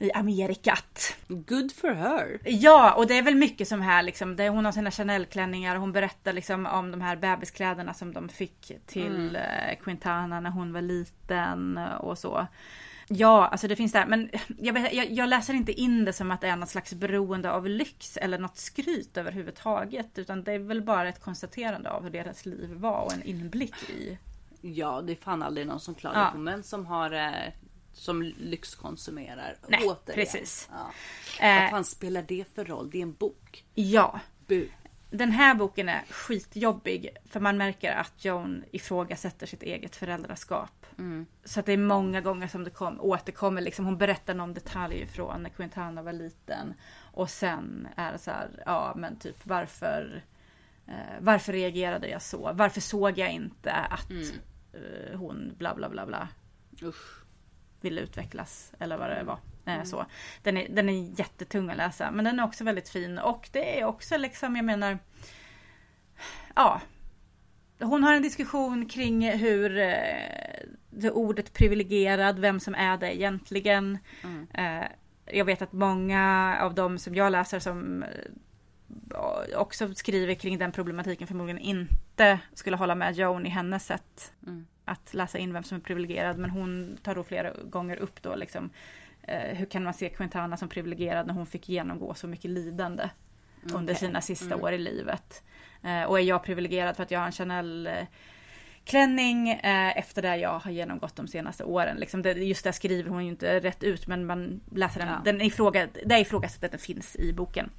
i Amerikat. Good for her. Ja, och det är väl mycket som här liksom, det, hon har sina Chanel-klänningar och hon berättar liksom om de här bebiskläderna som de fick till eh, Quintana när hon var liten och så. Ja, alltså det finns där, men jag, jag, jag läser inte in det som att det är något slags beroende av lyx eller något skryt överhuvudtaget, utan det är väl bara ett konstaterande av hur deras liv var och en inblick i. Ja, det är fan aldrig någon som klagar Ja. på män som har eh, som lyxkonsumerar. Nej, Återigen. precis. Ja. Eh, Vad fan spelar det för roll? Det är en bok. Ja, Bu. Den här boken är skitjobbig för man märker att Joan ifrågasätter sitt eget föräldraskap. Så att det är många gånger som det kom, återkommer. Liksom, hon berättar någon detalj från när Quintana var liten. Och sen är det så här, ja men typ varför eh, Varför reagerade jag så? Varför såg jag inte att eh, hon bla bla bla bla Usch. Ville utvecklas eller vad det var. Eh, Så. Den, är, den är jättetung att läsa men den är också väldigt fin. Och det är också liksom, jag menar Ja. Hon har en diskussion kring hur eh, det ordet privilegierad, vem som är det egentligen. Eh, jag vet att många av dem som jag läser som också skriver kring den problematiken förmodligen inte skulle hålla med Joan i hennes sätt att läsa in vem som är privilegierad. Men hon tar då flera gånger upp då liksom eh, hur kan man se Quintana som privilegierad när hon fick genomgå så mycket lidande under sina sista år i livet. Eh, och är jag privilegierad för att jag har en Chanel klänning eh, efter det jag har genomgått de senaste åren. Liksom det, just det skriver hon ju inte rätt ut men man läser den. Ja. den ifråga, det den finns i boken.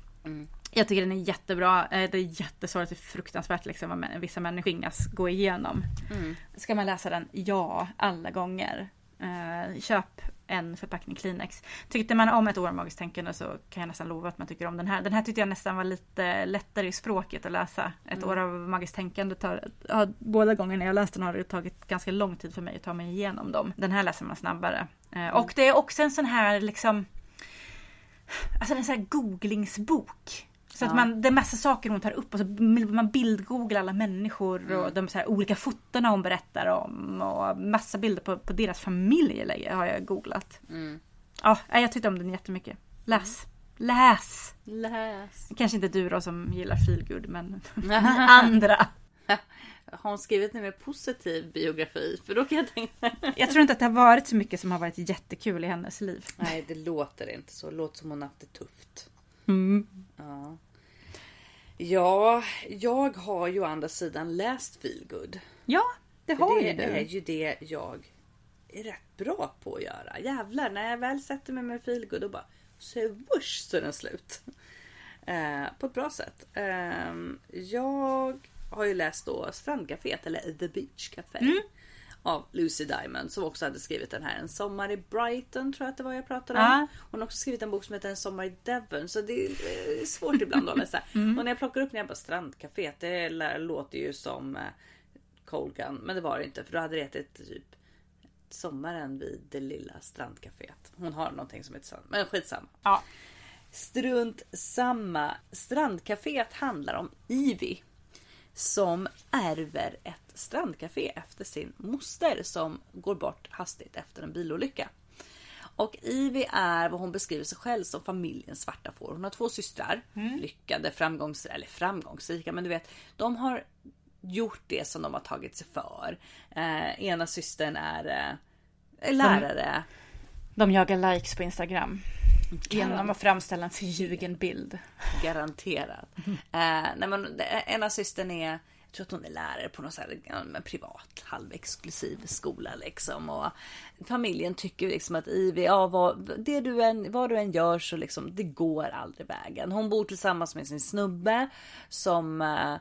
Jag tycker den är jättebra. Eh, Det är är fruktansvärt liksom vad vissa människor tvingas gå igenom. Ska man läsa den? Ja, alla gånger. Eh, köp en förpackning Kleenex. Tyckte man om ett år av magiskt tänkande så kan jag nästan lova att man tycker om den här. Den här tyckte jag nästan var lite lättare i språket att läsa. Ett år av magiskt tänkande tar, ja, båda gångerna jag läst den har det tagit ganska lång tid för mig att ta mig igenom dem. Den här läser man snabbare. Eh, och det är också en sån här liksom Alltså en sån här googlingsbok. Så att man, det är massa saker hon tar upp och så man bildgooglar alla människor och de så olika fotona hon berättar om. Och massa bilder på, på deras familj har jag googlat. Ja, jag tyckte om den jättemycket. Läs! Läs! Läs. Kanske inte du då som gillar feelgood men andra. Har hon skrivit en mer positiv biografi? För då kan jag tänka... Jag tror inte att det har varit så mycket som har varit jättekul i hennes liv. Nej, det låter inte så. Det låter som hon haft det tufft. Ja. ja, jag har ju å andra sidan läst Feelgood. Ja, det har det ju du. är ju det jag är rätt bra på att göra. Jävlar, när jag väl sätter mig med feelgood då bara så wush så är den slut. Eh, på ett bra sätt. Eh, jag har ju läst då Strandcaféet eller The Beach Café. Mm. Av Lucy Diamond som också hade skrivit den här En sommar i Brighton tror jag att det var jag pratade om. Ja. Hon har också skrivit en bok som heter En sommar i Devon. Så det är svårt ibland att läsa. Mm. Och när jag plockar upp när jag bara Strandcaféet. Det låter ju som eh, Cold Gun. Men det var det inte för då hade det hetat typ Sommaren vid det lilla strandcaféet. Hon har någonting som heter så. Men skitsamma. Ja. Strunt samma. Strandcaféet handlar om Ivy. Som ärver ett strandcafé efter sin moster som går bort hastigt efter en bilolycka. Och Ivy är vad hon beskriver sig själv som familjens svarta får. Hon har två systrar. Lyckade, framgångs eller framgångsrika. Men du vet, de har gjort det som de har tagit sig för. Eh, ena systern är eh, lärare. De jagar likes på Instagram. Genom att framställa en förljugen bild. Garanterat. Eh, nej men, ena systern är, jag tror att hon är lärare på någon så här, privat, halvexklusiv skola liksom. Och familjen tycker liksom att Ivy, ja vad, det du än, vad du än gör så liksom, det går aldrig vägen. Hon bor tillsammans med sin snubbe som eh,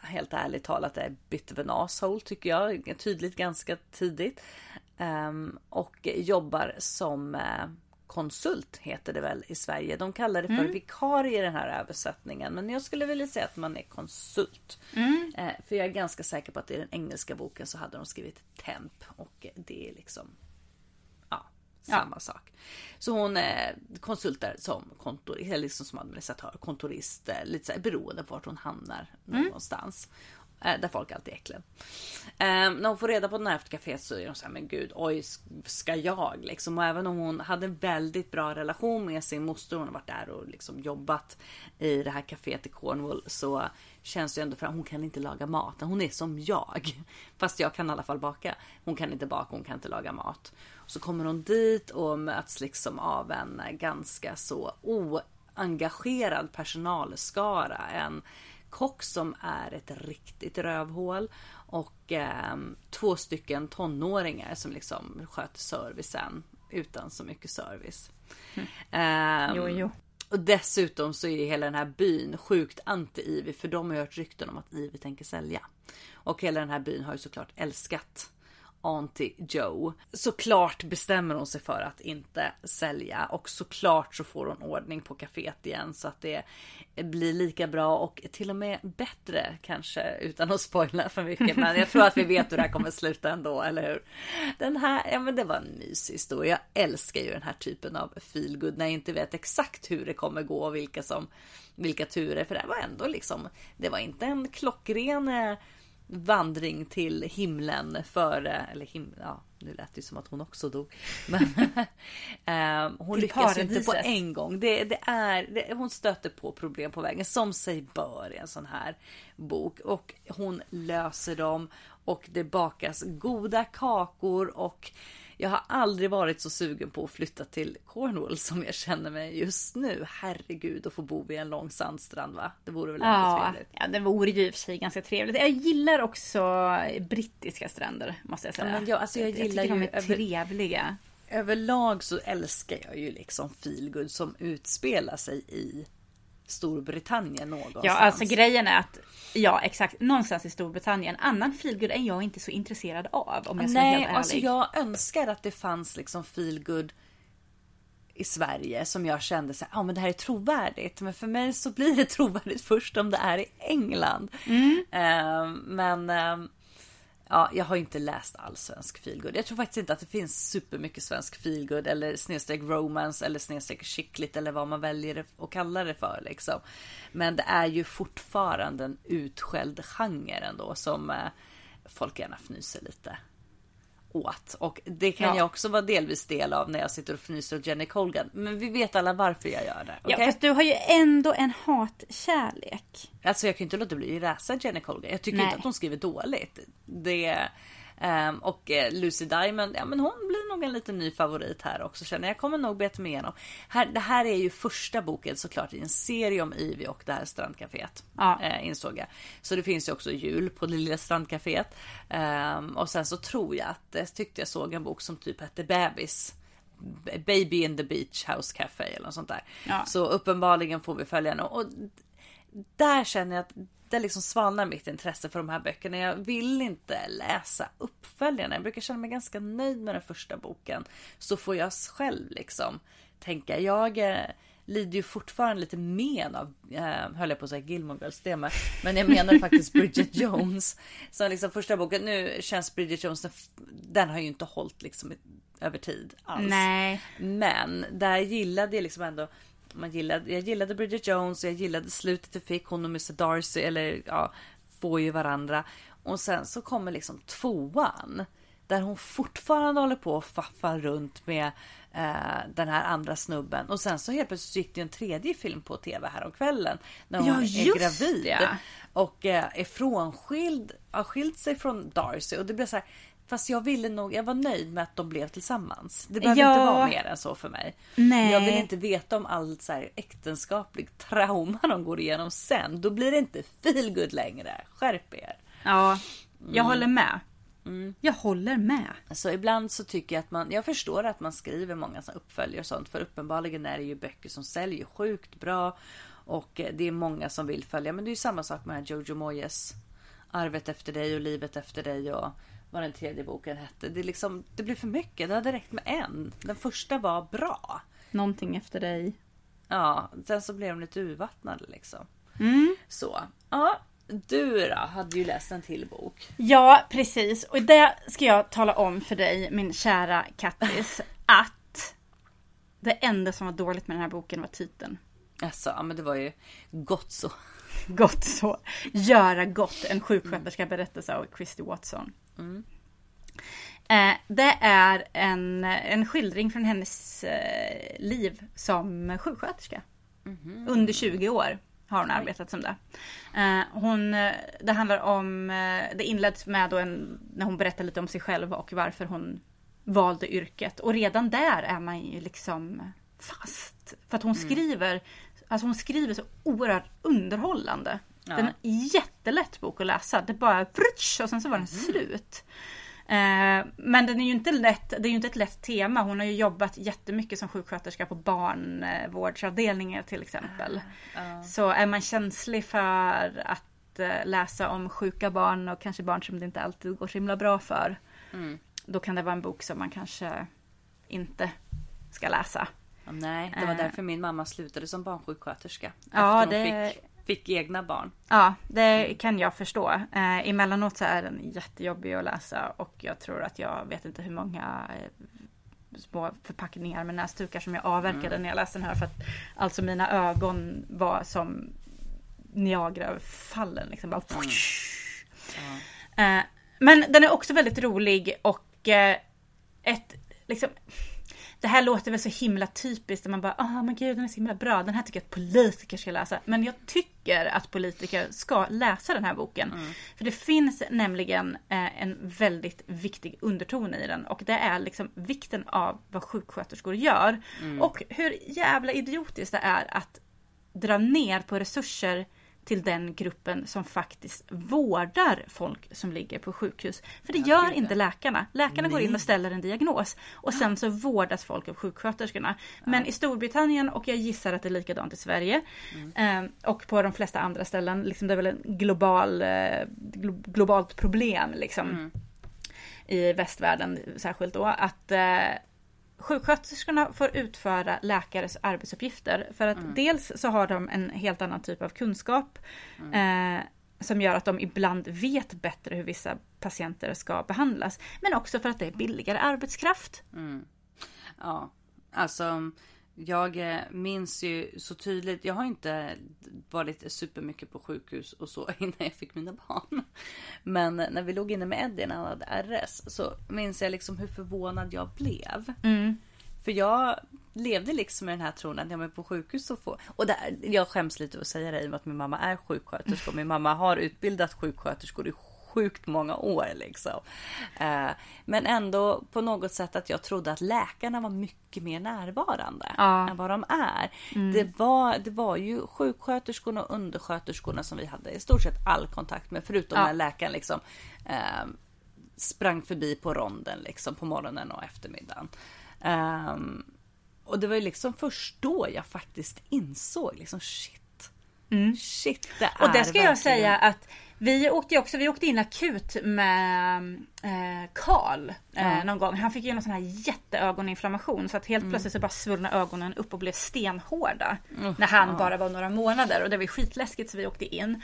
helt ärligt talat är bit of an asshole tycker jag. Tydligt ganska tidigt. Ehm, och jobbar som eh, konsult heter det väl i Sverige. De kallar det för vikarie i den här översättningen. Men jag skulle vilja säga att man är konsult. Eh, för jag är ganska säker på att i den engelska boken så hade de skrivit temp. Och det är liksom ja, samma sak. Så hon eh, konsultar som kontor, liksom som administratör, kontorist, eh, lite så här, beroende på vart hon hamnar någonstans. Eh, där folk alltid är äckliga. Eh, när hon får reda på den här efter kaféet så är hon såhär, men gud, oj, ska jag liksom? Och även om hon hade en väldigt bra relation med sin moster, hon har varit där och liksom jobbat i det här kaféet i Cornwall, så känns det ju ändå för att hon kan inte laga mat. Hon är som jag. Fast jag kan i alla fall baka. Hon kan inte baka, hon kan inte laga mat. Så kommer hon dit och möts liksom av en ganska så oengagerad personalskara. En kock som är ett riktigt rövhål och eh, två stycken tonåringar som liksom sköter servicen utan så mycket service. Ehm, Jo, jo. och dessutom så är hela den här byn sjukt anti-Ivy för de har hört rykten om att Ivy tänker sälja. Och hela den här byn har ju såklart älskat Auntie Joe. Såklart bestämmer hon sig för att inte sälja och såklart så får hon ordning på kaféet igen så att det blir lika bra och till och med bättre kanske utan att spoila för mycket. Men jag tror att vi vet hur det här kommer sluta ändå, eller hur? Den här, ja men det var en mysig historia. Jag älskar ju den här typen av feelgood när jag inte vet exakt hur det kommer gå och vilka som vilka turer. För det var ändå liksom, det var inte en klockren eh, vandring till himlen före, eller him, ja nu lät det som att hon också dog. Men eh, hon lyckas inte på en gång. Det, det är, det, hon stöter på problem på vägen som sig bör i en sån här bok. Och hon löser dem och det bakas goda kakor och jag har aldrig varit så sugen på att flytta till Cornwall som jag känner mig just nu. Herregud att få bo vid en lång sandstrand va? Det vore väl Ja, trevligt. ja, det vore ju i och för sig ganska trevligt. Jag gillar också brittiska stränder måste jag säga. Ja, men jag- alltså jag gillar tycker de ju är över- trevliga. Överlag så älskar jag ju liksom feelgood som utspelar sig i Storbritannien någonstans. Ja, alltså grejen är att Ja, exakt. Någonstans i Storbritannien. Annan feelgood är jag inte så intresserad av om jag ska vara Nej, helt ärlig. alltså jag önskar att det fanns liksom feelgood i Sverige som jag kände så ja men det här är trovärdigt. Men för mig så blir det trovärdigt först om det är i England. Mm. Eh, men eh, ja, jag har inte läst all svensk feelgood. Jag tror faktiskt inte att det finns supermycket svensk feelgood eller snedstreck romance eller snedstreck chickligt eller vad man väljer att kalla det för liksom. Men det är ju fortfarande en utskälld genre ändå som eh, folk gärna fnyser lite åt. Och det kan Ja. jag också vara delvis del av när jag sitter och fnyser åt Jenny Colgan. Men vi vet alla varför jag gör det. Ja, okej? fast du har ju ändå en hatkärlek. Alltså jag kan ju inte låta bli att läsa Jenny Colgan. Jag tycker Nej. inte att hon skriver dåligt. Det, Ehm, och eh, Lucy Diamond, ja men hon blir nog en liten ny favorit här också känner jag. Kommer nog beta mig igenom. Här, det här är ju första boken såklart i en serie om Ivy och det här strandcaféet. Ja. Eh, insåg jag. Så det finns ju också jul på det lilla strandcaféet. Ehm, och sen så tror jag att jag tyckte jag såg en bok som typ hette Bebis. Baby in the Beach House Café eller något sånt där. Ja. Så uppenbarligen får vi följa henne. Och där känner jag att det liksom svalnar mitt intresse för de här böckerna. Jag vill inte läsa uppföljarna. Jag brukar känna mig ganska nöjd med den första boken. Så får jag själv liksom tänka. Jag eh, lider ju fortfarande lite men av, eh, höll jag på att säga Gilmore Girls tema. Men jag menar faktiskt Bridget Jones. Som liksom första boken, nu känns Bridget Jones, den, den har ju inte hållit liksom över tid alls. Nej. Men där gillade jag liksom ändå man gillade, jag gillade Bridget Jones och jag gillade slutet det fick. Hon och Mr Darcy eller ja, får ju varandra. Och sen så kommer liksom tvåan. Där hon fortfarande håller på att faffa runt med eh, den här andra snubben. Och sen så helt plötsligt gick det en tredje film på tv här om kvällen. När hon Ja, är gravid. det. Och eh, är frånskild, har skilt sig från Darcy. Och det blir så här. Fast jag ville nog, jag var nöjd med att de blev tillsammans. Det behöver Ja. inte vara mer än så för mig. Nej. Jag vill inte veta om allt så här äktenskapligt trauma de går igenom sen. Då blir det inte feel good längre. Skärp er. Ja, jag Mm. håller med. Jag håller med. Så ibland så tycker jag att man, jag förstår att man skriver många uppföljare och sånt. För uppenbarligen är det ju böcker som säljer sjukt bra. Och eh, det är många som vill följa. Men det är ju samma sak med Jojo Moyes. Arvet efter dig och livet efter dig och vad den tredje boken hette. Det, liksom, det blir för mycket. Det hade räckt med en. Den första var bra. Någonting efter dig. Ja, sen så blev de lite urvattnade liksom. Mm. Så, ja. Du då, hade ju läst en till bok. Ja, precis. Och det ska jag tala om för dig, min kära Kattis, att det enda som var dåligt med den här boken var titeln. Alltså, ja, men det var ju gott så. Gott så. Göra gott. En sjuksköterska berättelse av Christy Watson. Eh, det är en, en skildring från hennes eh, liv som sjuksköterska. Under 20 år har hon arbetat som det. Eh, hon, eh, det handlar om, eh, det inleds med då en, när hon berättar lite om sig själv och varför hon valde yrket. Och redan där är man ju liksom fast. För att hon skriver, alltså hon skriver så oerhört underhållande. Det är en jättelätt bok att läsa. Det bara frutsch, och sen så var den slut. Eh, men den är ju inte lätt, det är ju inte ett lätt tema. Hon har ju jobbat jättemycket som sjuksköterska på barnvårdsavdelningar till exempel. Så är man känslig för att eh, läsa om sjuka barn och kanske barn som det inte alltid går så himla bra för. Då kan det vara en bok som man kanske inte ska läsa. Ja, nej, det var Eh. därför min mamma slutade som barnsjuksköterska. Ja, det- fick, fick egna barn. Ja, det kan jag förstå. Eh, emellanåt så är den jättejobbig att läsa och jag tror att jag vet inte hur många eh, små förpackningar med näsdukar som jag avverkade när jag läste den här för att alltså mina ögon var som Niagarafallen liksom bara Eh, Men den är också väldigt rolig och eh, ett liksom det här låter väl så himla typiskt där man bara ah men gud den är så himla bra. Den här tycker jag att politiker ska läsa. Men jag tycker att politiker ska läsa den här boken. För det finns nämligen eh, en väldigt viktig underton i den och det är liksom vikten av vad sjuksköterskor gör. Och hur jävla idiotiskt det är att dra ner på resurser till den gruppen som faktiskt vårdar folk som ligger på sjukhus. För det gör inte läkarna. Läkarna går in och ställer en diagnos och sen så vårdas folk av sjuksköterskorna. Men i Storbritannien och jag gissar att det är likadant i Sverige eh, och på de flesta andra ställen, liksom det är väl en global, eh, glo- globalt problem liksom i västvärlden särskilt då, att eh, sjuksköterskorna får utföra läkares arbetsuppgifter. För att dels så har de en helt annan typ av kunskap eh, som gör att de ibland vet bättre hur vissa patienter ska behandlas. Men också för att det är billigare arbetskraft. Ja, alltså jag eh, minns ju så tydligt. Jag har inte varit supermycket på sjukhus och så innan jag fick mina barn. Men när vi låg inne med Eddie när han hade RS så minns jag liksom hur förvånad jag blev. För jag levde liksom med den här tron att jag är på sjukhus så får... Och där, jag skäms lite att säga det i och med att min mamma är sjuksköterska och min mamma har utbildat sjuksköterskor i sjukt många år liksom. Eh, men ändå på något sätt att jag trodde att läkarna var mycket mer närvarande Ja. än vad de är. Det, var, det var ju sjuksköterskorna och undersköterskorna som vi hade i stort sett all kontakt med förutom Ja. när läkaren liksom eh, sprang förbi på ronden liksom på morgonen och eftermiddagen. Ehm, och det var ju liksom först då jag faktiskt insåg liksom shit. Shit, det är Mm. Och det ska jag verkligen- säga att vi åkte ju också, vi åkte in akut med eh, Karl eh, någon gång. Han fick ju någon sån här jätteögoninflammation så att Mm. helt plötsligt så bara svullnade ögonen upp och blev stenhårda. när han bara var några månader och det var skitläskigt så vi åkte in.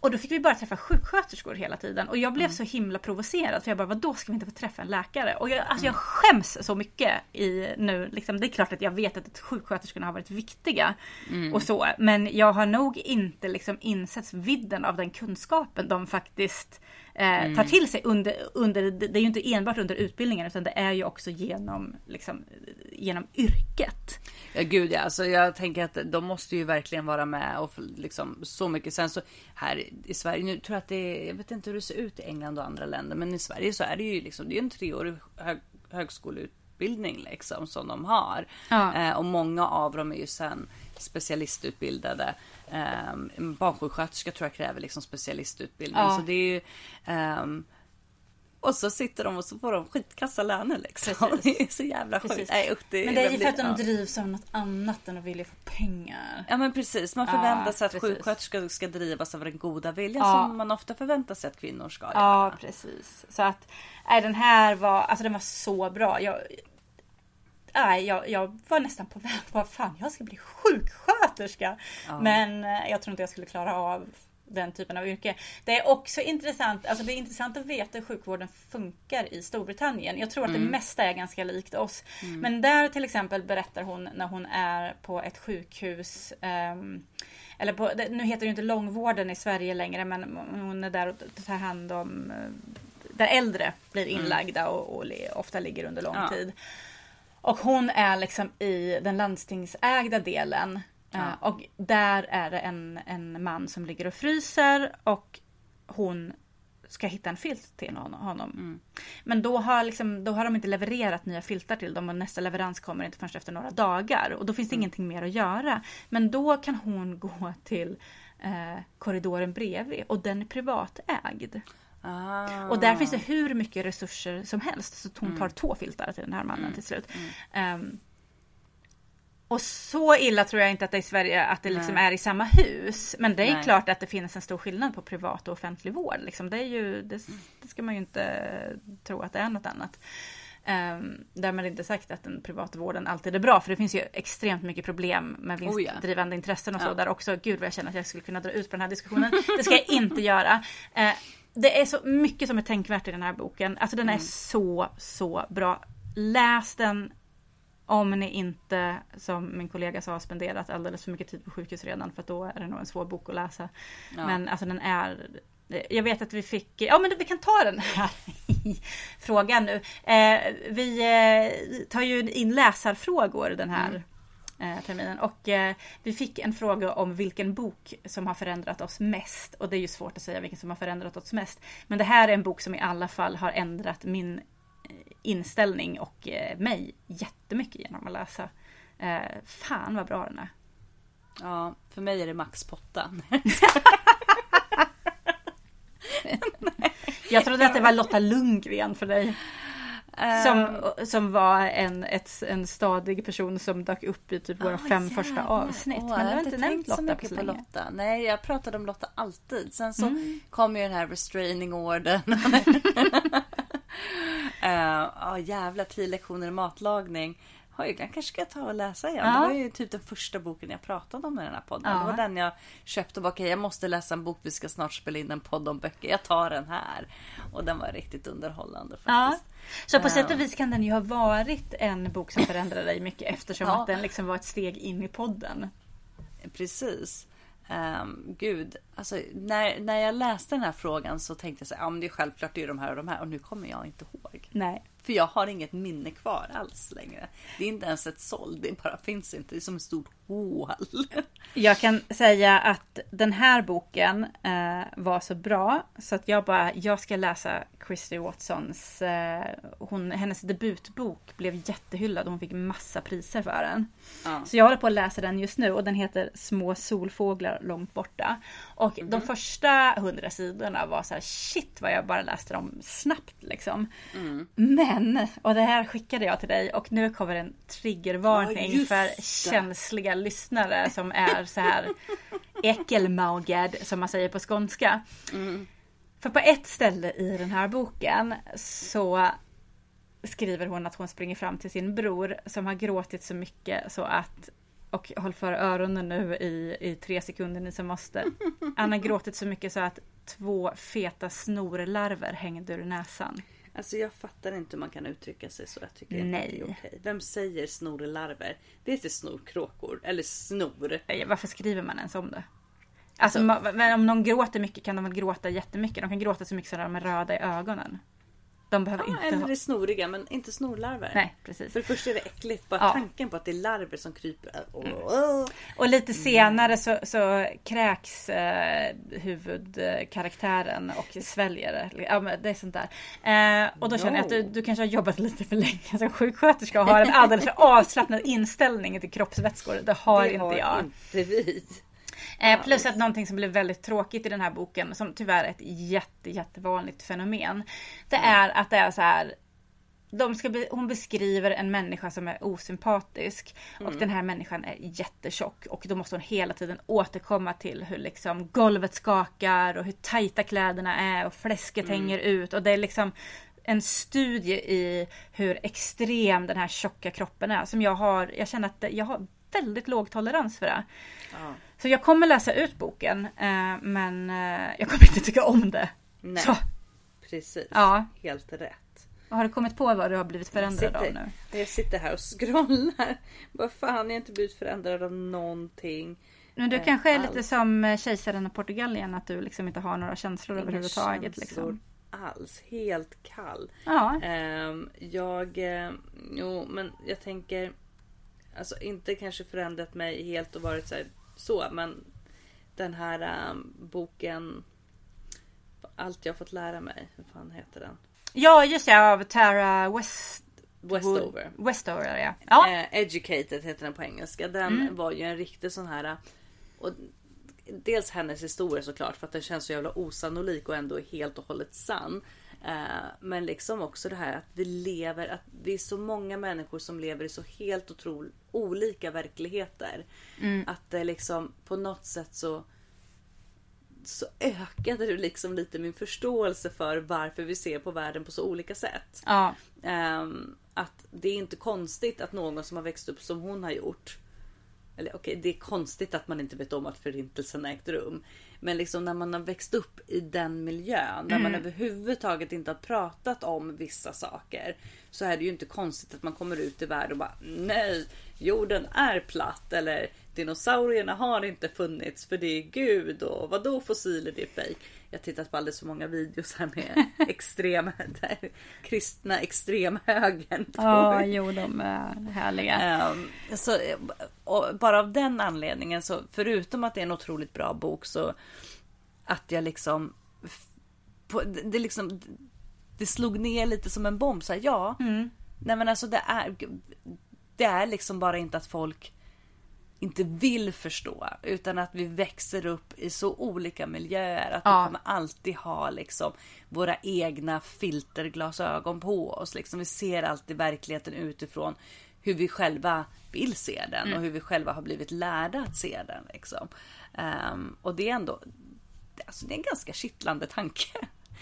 Och då fick vi bara träffa sjuksköterskor hela tiden. Och jag Mm. blev så himla provocerad för jag bara, vadå ska vi inte få träffa en läkare? Och jag, alltså jag Mm. skäms så mycket i nu. Liksom, det är klart att jag vet att sjuksköterskorna har varit viktiga. Mm. Och så. Men jag har nog inte liksom insett vidden av den kunskapen de faktiskt Mm. tar till sig under, under, det är ju inte enbart under utbildningen utan det är ju också genom, liksom, genom yrket. Ja gud ja, alltså jag tänker att de måste ju verkligen vara med och liksom så mycket. Sen så här i Sverige, nu tror jag att det är, jag vet inte hur det ser ut i England och andra länder, men i Sverige så är det ju liksom, det är en treårig hög, högskoleutbildning liksom som de har. Ja. Eh, och många av dem är ju sen specialistutbildade. En barnsjuksköterska tror jag kräver liksom specialistutbildning. Ja. Så det är ju ehm, och så sitter de och så får de skitkassa löner liksom. Precis. Det är så jävla sjukt. Nej, usch, det Men det är ju för att de ja. drivs av något annat än att vilja få pengar. Ja men precis, man Ja, förväntar sig att precis. sjuksköterskor ska drivas av den goda viljan Ja. som man ofta förväntar sig att kvinnor ska Ja, göra. precis. Så att, nej den här var, alltså den var så bra. Jag, nej, jag, jag var nästan på väg, vad fan jag ska bli sjuksköterska. Men eh, jag tror inte jag skulle klara av den typen av yrke. Det är också intressant, alltså det är intressant att veta hur sjukvården funkar i Storbritannien. Jag tror att det mesta är ganska likt oss. Men där till exempel berättar hon när hon är på ett sjukhus ehm, eller på, nu heter det ju inte långvården i Sverige längre men hon är där och tar hand om eh, där äldre blir inlagda och, och li- ofta ligger under lång Ja. tid. Och hon är liksom i den landstingsägda delen. Eh, Och där är det en, en man som ligger och fryser och hon ska hitta en filt till hon- honom. Men då har, liksom, då har de inte levererat nya filtar till dem och nästa leverans kommer inte förrän efter några dagar. Och då finns det ingenting mer att göra. Men då kan hon gå till eh, korridoren bredvid och den är privatägd. Ah. Och där finns det hur mycket resurser som helst. Så hon tar två filtar till den här mannen till slut. Ehm, och så illa tror jag inte att det är i Sverige att det liksom är i samma hus. Men det är Nej. klart att det finns en stor skillnad på privat och offentlig vård. Liksom. Det, är ju, det, det ska man ju inte tro att det är något annat. Um, därmed inte sagt att den privata vården alltid är bra. För det finns ju extremt mycket problem med Oh vinstdrivande intressen och så. Ja. Där också, gud vad jag känner att jag skulle kunna dra ut på den här diskussionen. Det ska jag inte göra. Eh, det är så mycket som är tänkvärt i den här boken. Alltså den är så, så bra. Läs den om ni inte, som min kollega sa, spenderat alldeles för mycket tid på sjukhus redan. För då är det nog en svår bok att läsa. Men alltså den är... Jag vet att vi fick... Ja men vi kan ta den här frågan nu. Eh, vi eh, tar ju in läsarfrågor den här eh, terminen. Och eh, vi fick en fråga om vilken bok som har förändrat oss mest. Och det är ju svårt att säga vilken som har förändrat oss mest. Men det här är en bok som i alla fall har ändrat min eh, inställning och eh, mig jättemycket genom att läsa. Eh, fan vad bra den är. Ja, för mig är det Max Potta. Jag trodde att det var Lotta Lundgren för dig. Som, som var en, ett, en stadig person som dök upp i typ våra Ah, fem jävlar. första avsnitt. Åh, Men du har inte nämnt så Lotta på så på länge. Lotta. Nej, jag pratade om Lotta alltid. Sen så Mm. kom ju den här restraining ordern. uh, ja, jävla tio lektioner i matlagning. Har jag kanske ska jag ta och läsa igen. Ja. Det var ju typ den första boken jag pratade om i den här podden. Ja. Det var den jag köpte och bara, okej jag måste läsa en bok. Vi ska snart spela in en podd om böcker. Jag tar den här. Och den var riktigt underhållande Ja. faktiskt. Så på sätt och vis kan den ju ha varit en bok som förändrade dig mycket eftersom Ja. att den liksom var ett steg in i podden. Precis. Um, gud, alltså när, när jag läste den här frågan så tänkte jag så här, ja men det är självklart det är de här och de här och nu kommer jag inte ihåg. Nej. För jag har inget minne kvar alls längre. Det är inte ens ett såld, det bara finns inte. Det är som ett stort hål. Jag kan säga att den här boken eh, var så bra så att jag bara, jag ska läsa Christy Watsons, eh, hon, hennes debutbok blev jättehyllad och hon fick massa priser för den. Ja. Så jag håller på att läsa den just nu och den heter Små solfåglar långt borta. Och Mhm. de första hundra sidorna var så här shit vad jag bara läste dem snabbt liksom. Mm. Men, och det här skickade jag till dig och nu kommer en triggervarning Ja, för känsliga lyssnare som är så här äckelmagad som man säger på skånska. Mm. För på ett ställe i den här boken så skriver hon att hon springer fram till sin bror som har gråtit så mycket så att och håll för öronen nu i, i tre sekunder ni som måste. Han har gråtit så mycket så att två feta snorlarver hängde ur näsan. Alltså jag fattar inte hur man kan uttrycka sig så. Jag tycker inte Nej. det är okej. Vem säger snorlarver? Det heter snorkråkor. Eller snor. Varför skriver man ens om det? Alltså, ma- men om någon gråter mycket kan de väl gråta jättemycket. De kan gråta så mycket så att de är röda i ögonen. De behöver Ja, inte eller ha... är snoriga men inte snorlarver. Nej, precis. För det första är det äckligt. Bara Ja. tanken på att det är larver som kryper. Åh. Och lite senare så, så kräks eh, huvudkaraktären och sväljer. Ja, men det är sånt där. Eh, och då känner jag att du, du kanske har jobbat lite för länge som sjuksköterska och har en alldeles för avslappnad inställning till kroppsvätskor. Det har det inte har jag. inte vi. Eh, plus att någonting som blev väldigt tråkigt i den här boken, som tyvärr är ett jätte, jättevanligt fenomen. Det är att det är så här. De ska be, hon beskriver en människa som är osympatisk och den här människan är jättetjock och då måste hon hela tiden återkomma till hur liksom golvet skakar och hur tajta kläderna är och fläsket hänger ut och det är liksom en studie i hur extrem den här tjocka kroppen är som jag har. Jag känner att jag har väldigt låg tolerans för det. Ja. Så jag kommer läsa ut boken eh, men eh, jag kommer inte tycka om det. Nej. Så, Precis. Ja. Helt rätt. har du kommit på vad du har blivit förändrad av sitter, nu? Jag sitter här och scrollar. Vad fan, jag har inte blivit förändrad av någonting. Men du Eh, kanske är alls. lite som eh, kejsaren av Portugalien att du liksom inte har några känslor Inga överhuvudtaget. känslor Liksom. alls. Helt kall. Ja, Ehm, jag, jo men jag tänker, alltså inte kanske förändrat mig helt och varit så, här, så men den här ehm, boken, allt jag fått lära mig, hur fan heter den? ja just det, av Tara West... Westover. Westover ja. ja. Eh, Educated heter den på engelska. Den var ju en riktig sån här. Och dels hennes historia såklart för att den känns så jävla osannolik och ändå helt och hållet sann. Eh, men liksom också det här att vi lever, att det är så många människor som lever i så helt otroligt olika verkligheter. Att det liksom på något sätt så så ökade det liksom lite min förståelse för varför vi ser på världen på så olika sätt. ja. Ehm, att det är inte konstigt att någon som har växt upp som hon har gjort. Eller okej, det är konstigt att man inte vet om att förintelsen ägt rum. Men liksom när man har växt upp i den miljön, när man överhuvudtaget inte har pratat om vissa saker. Så är det ju inte konstigt att man kommer ut i världen och bara nej, jorden är platt. Eller dinosaurierna har inte funnits för det är gud och vadå fossiler, det är fejk. Jag har tittat på alldeles för många videos här med extrem, där kristna extremhögern. Ja, jo de är härliga. Ehm, så, och bara av den anledningen så förutom att det är en otroligt bra bok så att jag liksom på, det, det liksom det slog ner lite som en bomb så här, ja. Nej men alltså det är det är liksom bara inte att folk inte vill förstå utan att vi växer upp i så olika miljöer att Ja. vi kommer alltid ha liksom våra egna filterglasögon på oss. Liksom. Vi ser alltid verkligheten utifrån hur vi själva vill se den Mm. och hur vi själva har blivit lärda att se den. Liksom. Ehm, och det är ändå alltså, det är en ganska kittlande tanke.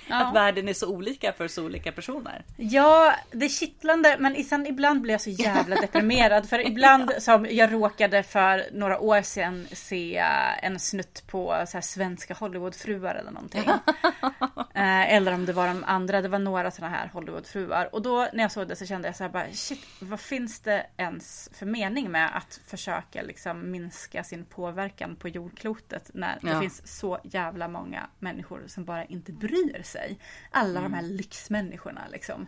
Att världen är så olika för så olika personer. Ja, det är kittlande men sen ibland blir jag så jävla deprimerad. För ibland som jag råkade för några år sedan se en snutt på så här svenska Hollywoodfruar eller någonting. Eh, eller om det var de andra, det var några sådana här Hollywoodfruar. Och då när jag såg det så kände jag så här bara shit, vad finns det ens för mening med att försöka liksom minska sin påverkan på jordklotet när det Ja. finns så jävla många människor som bara inte bryr sig. Alla de här lyxmänniskorna liksom.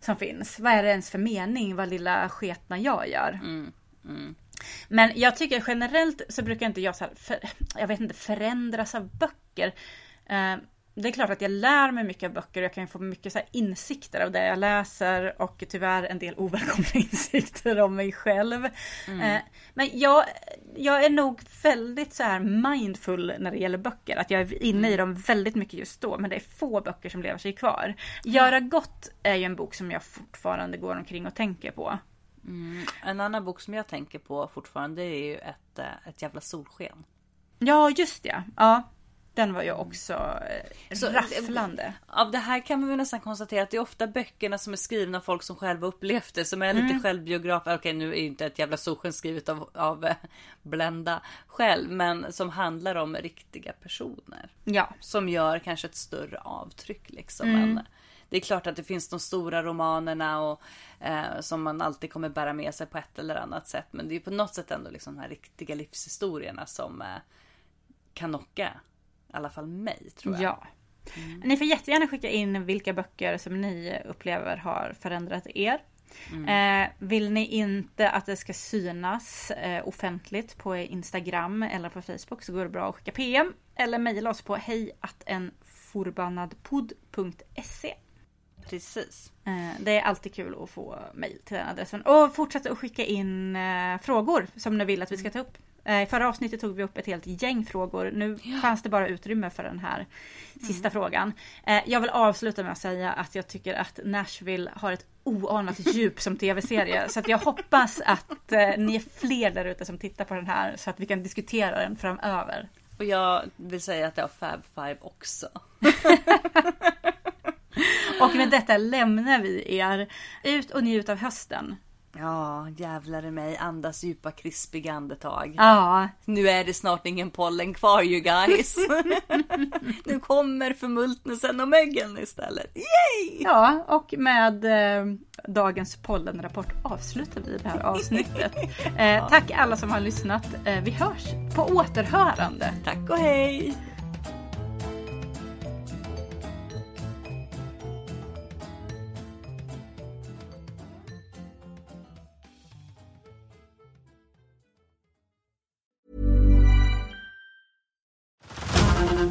Som finns. Vad är det ens för mening vad lilla sketna jag gör? Men jag tycker generellt så brukar inte jag så här, för, jag vet inte, förändras av böcker. Eh, det är klart att jag lär mig mycket av böcker och jag kan få mycket så insikter av det jag läser och tyvärr en del ovälkomna insikter om mig själv. Mm. Men jag, jag är nog väldigt så här mindful när det gäller böcker. Att jag är inne i mm. dem väldigt mycket just då. Men det är få böcker som lever sig kvar. Göra gott är ju en bok som jag fortfarande går omkring och tänker på. Mm. En annan bok som jag tänker på fortfarande är ju ett, eh, ett jävla solsken. Ja, just det. Ja. Den var ju också eh, så, rafflande. Av det här kan man väl nästan konstatera att det är ofta böckerna som är skrivna av folk som själva upplevt det. Som är lite mm. självbiografer. Okej nu är inte ett jävla solsken skrivet av, av eh, Blenda själv. Men som handlar om riktiga personer. Ja. Som gör kanske ett större avtryck liksom. Mm. Men det är klart att det finns de stora romanerna och eh, som man alltid kommer bära med sig på ett eller annat sätt. Men det är på något sätt ändå liksom de här riktiga livshistorierna som eh, kan knocka i alla fall mig tror jag. Ja. Mm. Ni får jättegärna skicka in vilka böcker som ni upplever har förändrat er. Mm. Eh, vill ni inte att det ska synas eh, offentligt på Instagram eller på Facebook så går det bra att skicka PM eller mejla oss på hejatenforbannadpodd.se Precis. Eh, det är alltid kul att få mejl till den adressen. Och fortsätt att skicka in eh, frågor som ni vill att vi ska ta upp. Eh, I förra avsnittet tog vi upp ett helt gäng frågor. Nu ja. fanns det bara utrymme för den här sista mm. frågan. Eh, jag vill avsluta med att säga att jag tycker att Nashville har ett oanat djup som tv-serie. Så att jag hoppas att eh, ni är fler där ute som tittar på den här så att vi kan diskutera den framöver. Och jag vill säga att det har Fab Five också. och med detta lämnar vi er. Ut och njut av hösten. Ja, jävlar i mig. Andas djupa krispiga andetag. Ja. Nu är det snart ingen pollen kvar you guys. nu kommer förmultnelsen och mögeln istället. Yay! Ja, och med eh, dagens pollenrapport avslutar vi det här avsnittet. Eh, tack alla som har lyssnat. Eh, vi hörs på återhörande. Tack och hej!